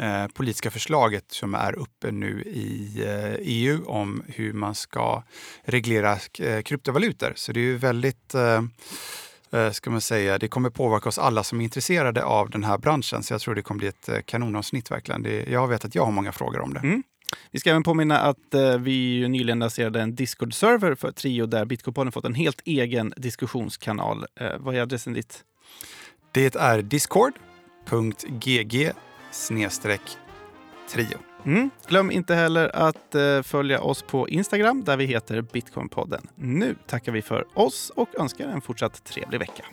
eh, politiska förslaget som är uppe nu i EU eh, e om hur man ska reglera kryptovalutor. Så det är ju väldigt ska man säga, det kommer påverka oss alla som är intresserade av den här branschen. Så jag tror det kommer bli ett kanonavsnitt verkligen. Det, jag vet att jag har många frågor om det. Mm. Vi ska även påminna att eh, vi nyligen lanserade en Discord-server för Trio där Bitcoinpodden fått en helt egen diskussionskanal. Eh, vad är adressen dit? Det är discord.gg snedstreck trio. Mm. Glöm inte heller att eh, följa oss på Instagram där vi heter Bitcoinpodden. Nu tackar vi för oss och önskar en fortsatt trevlig vecka.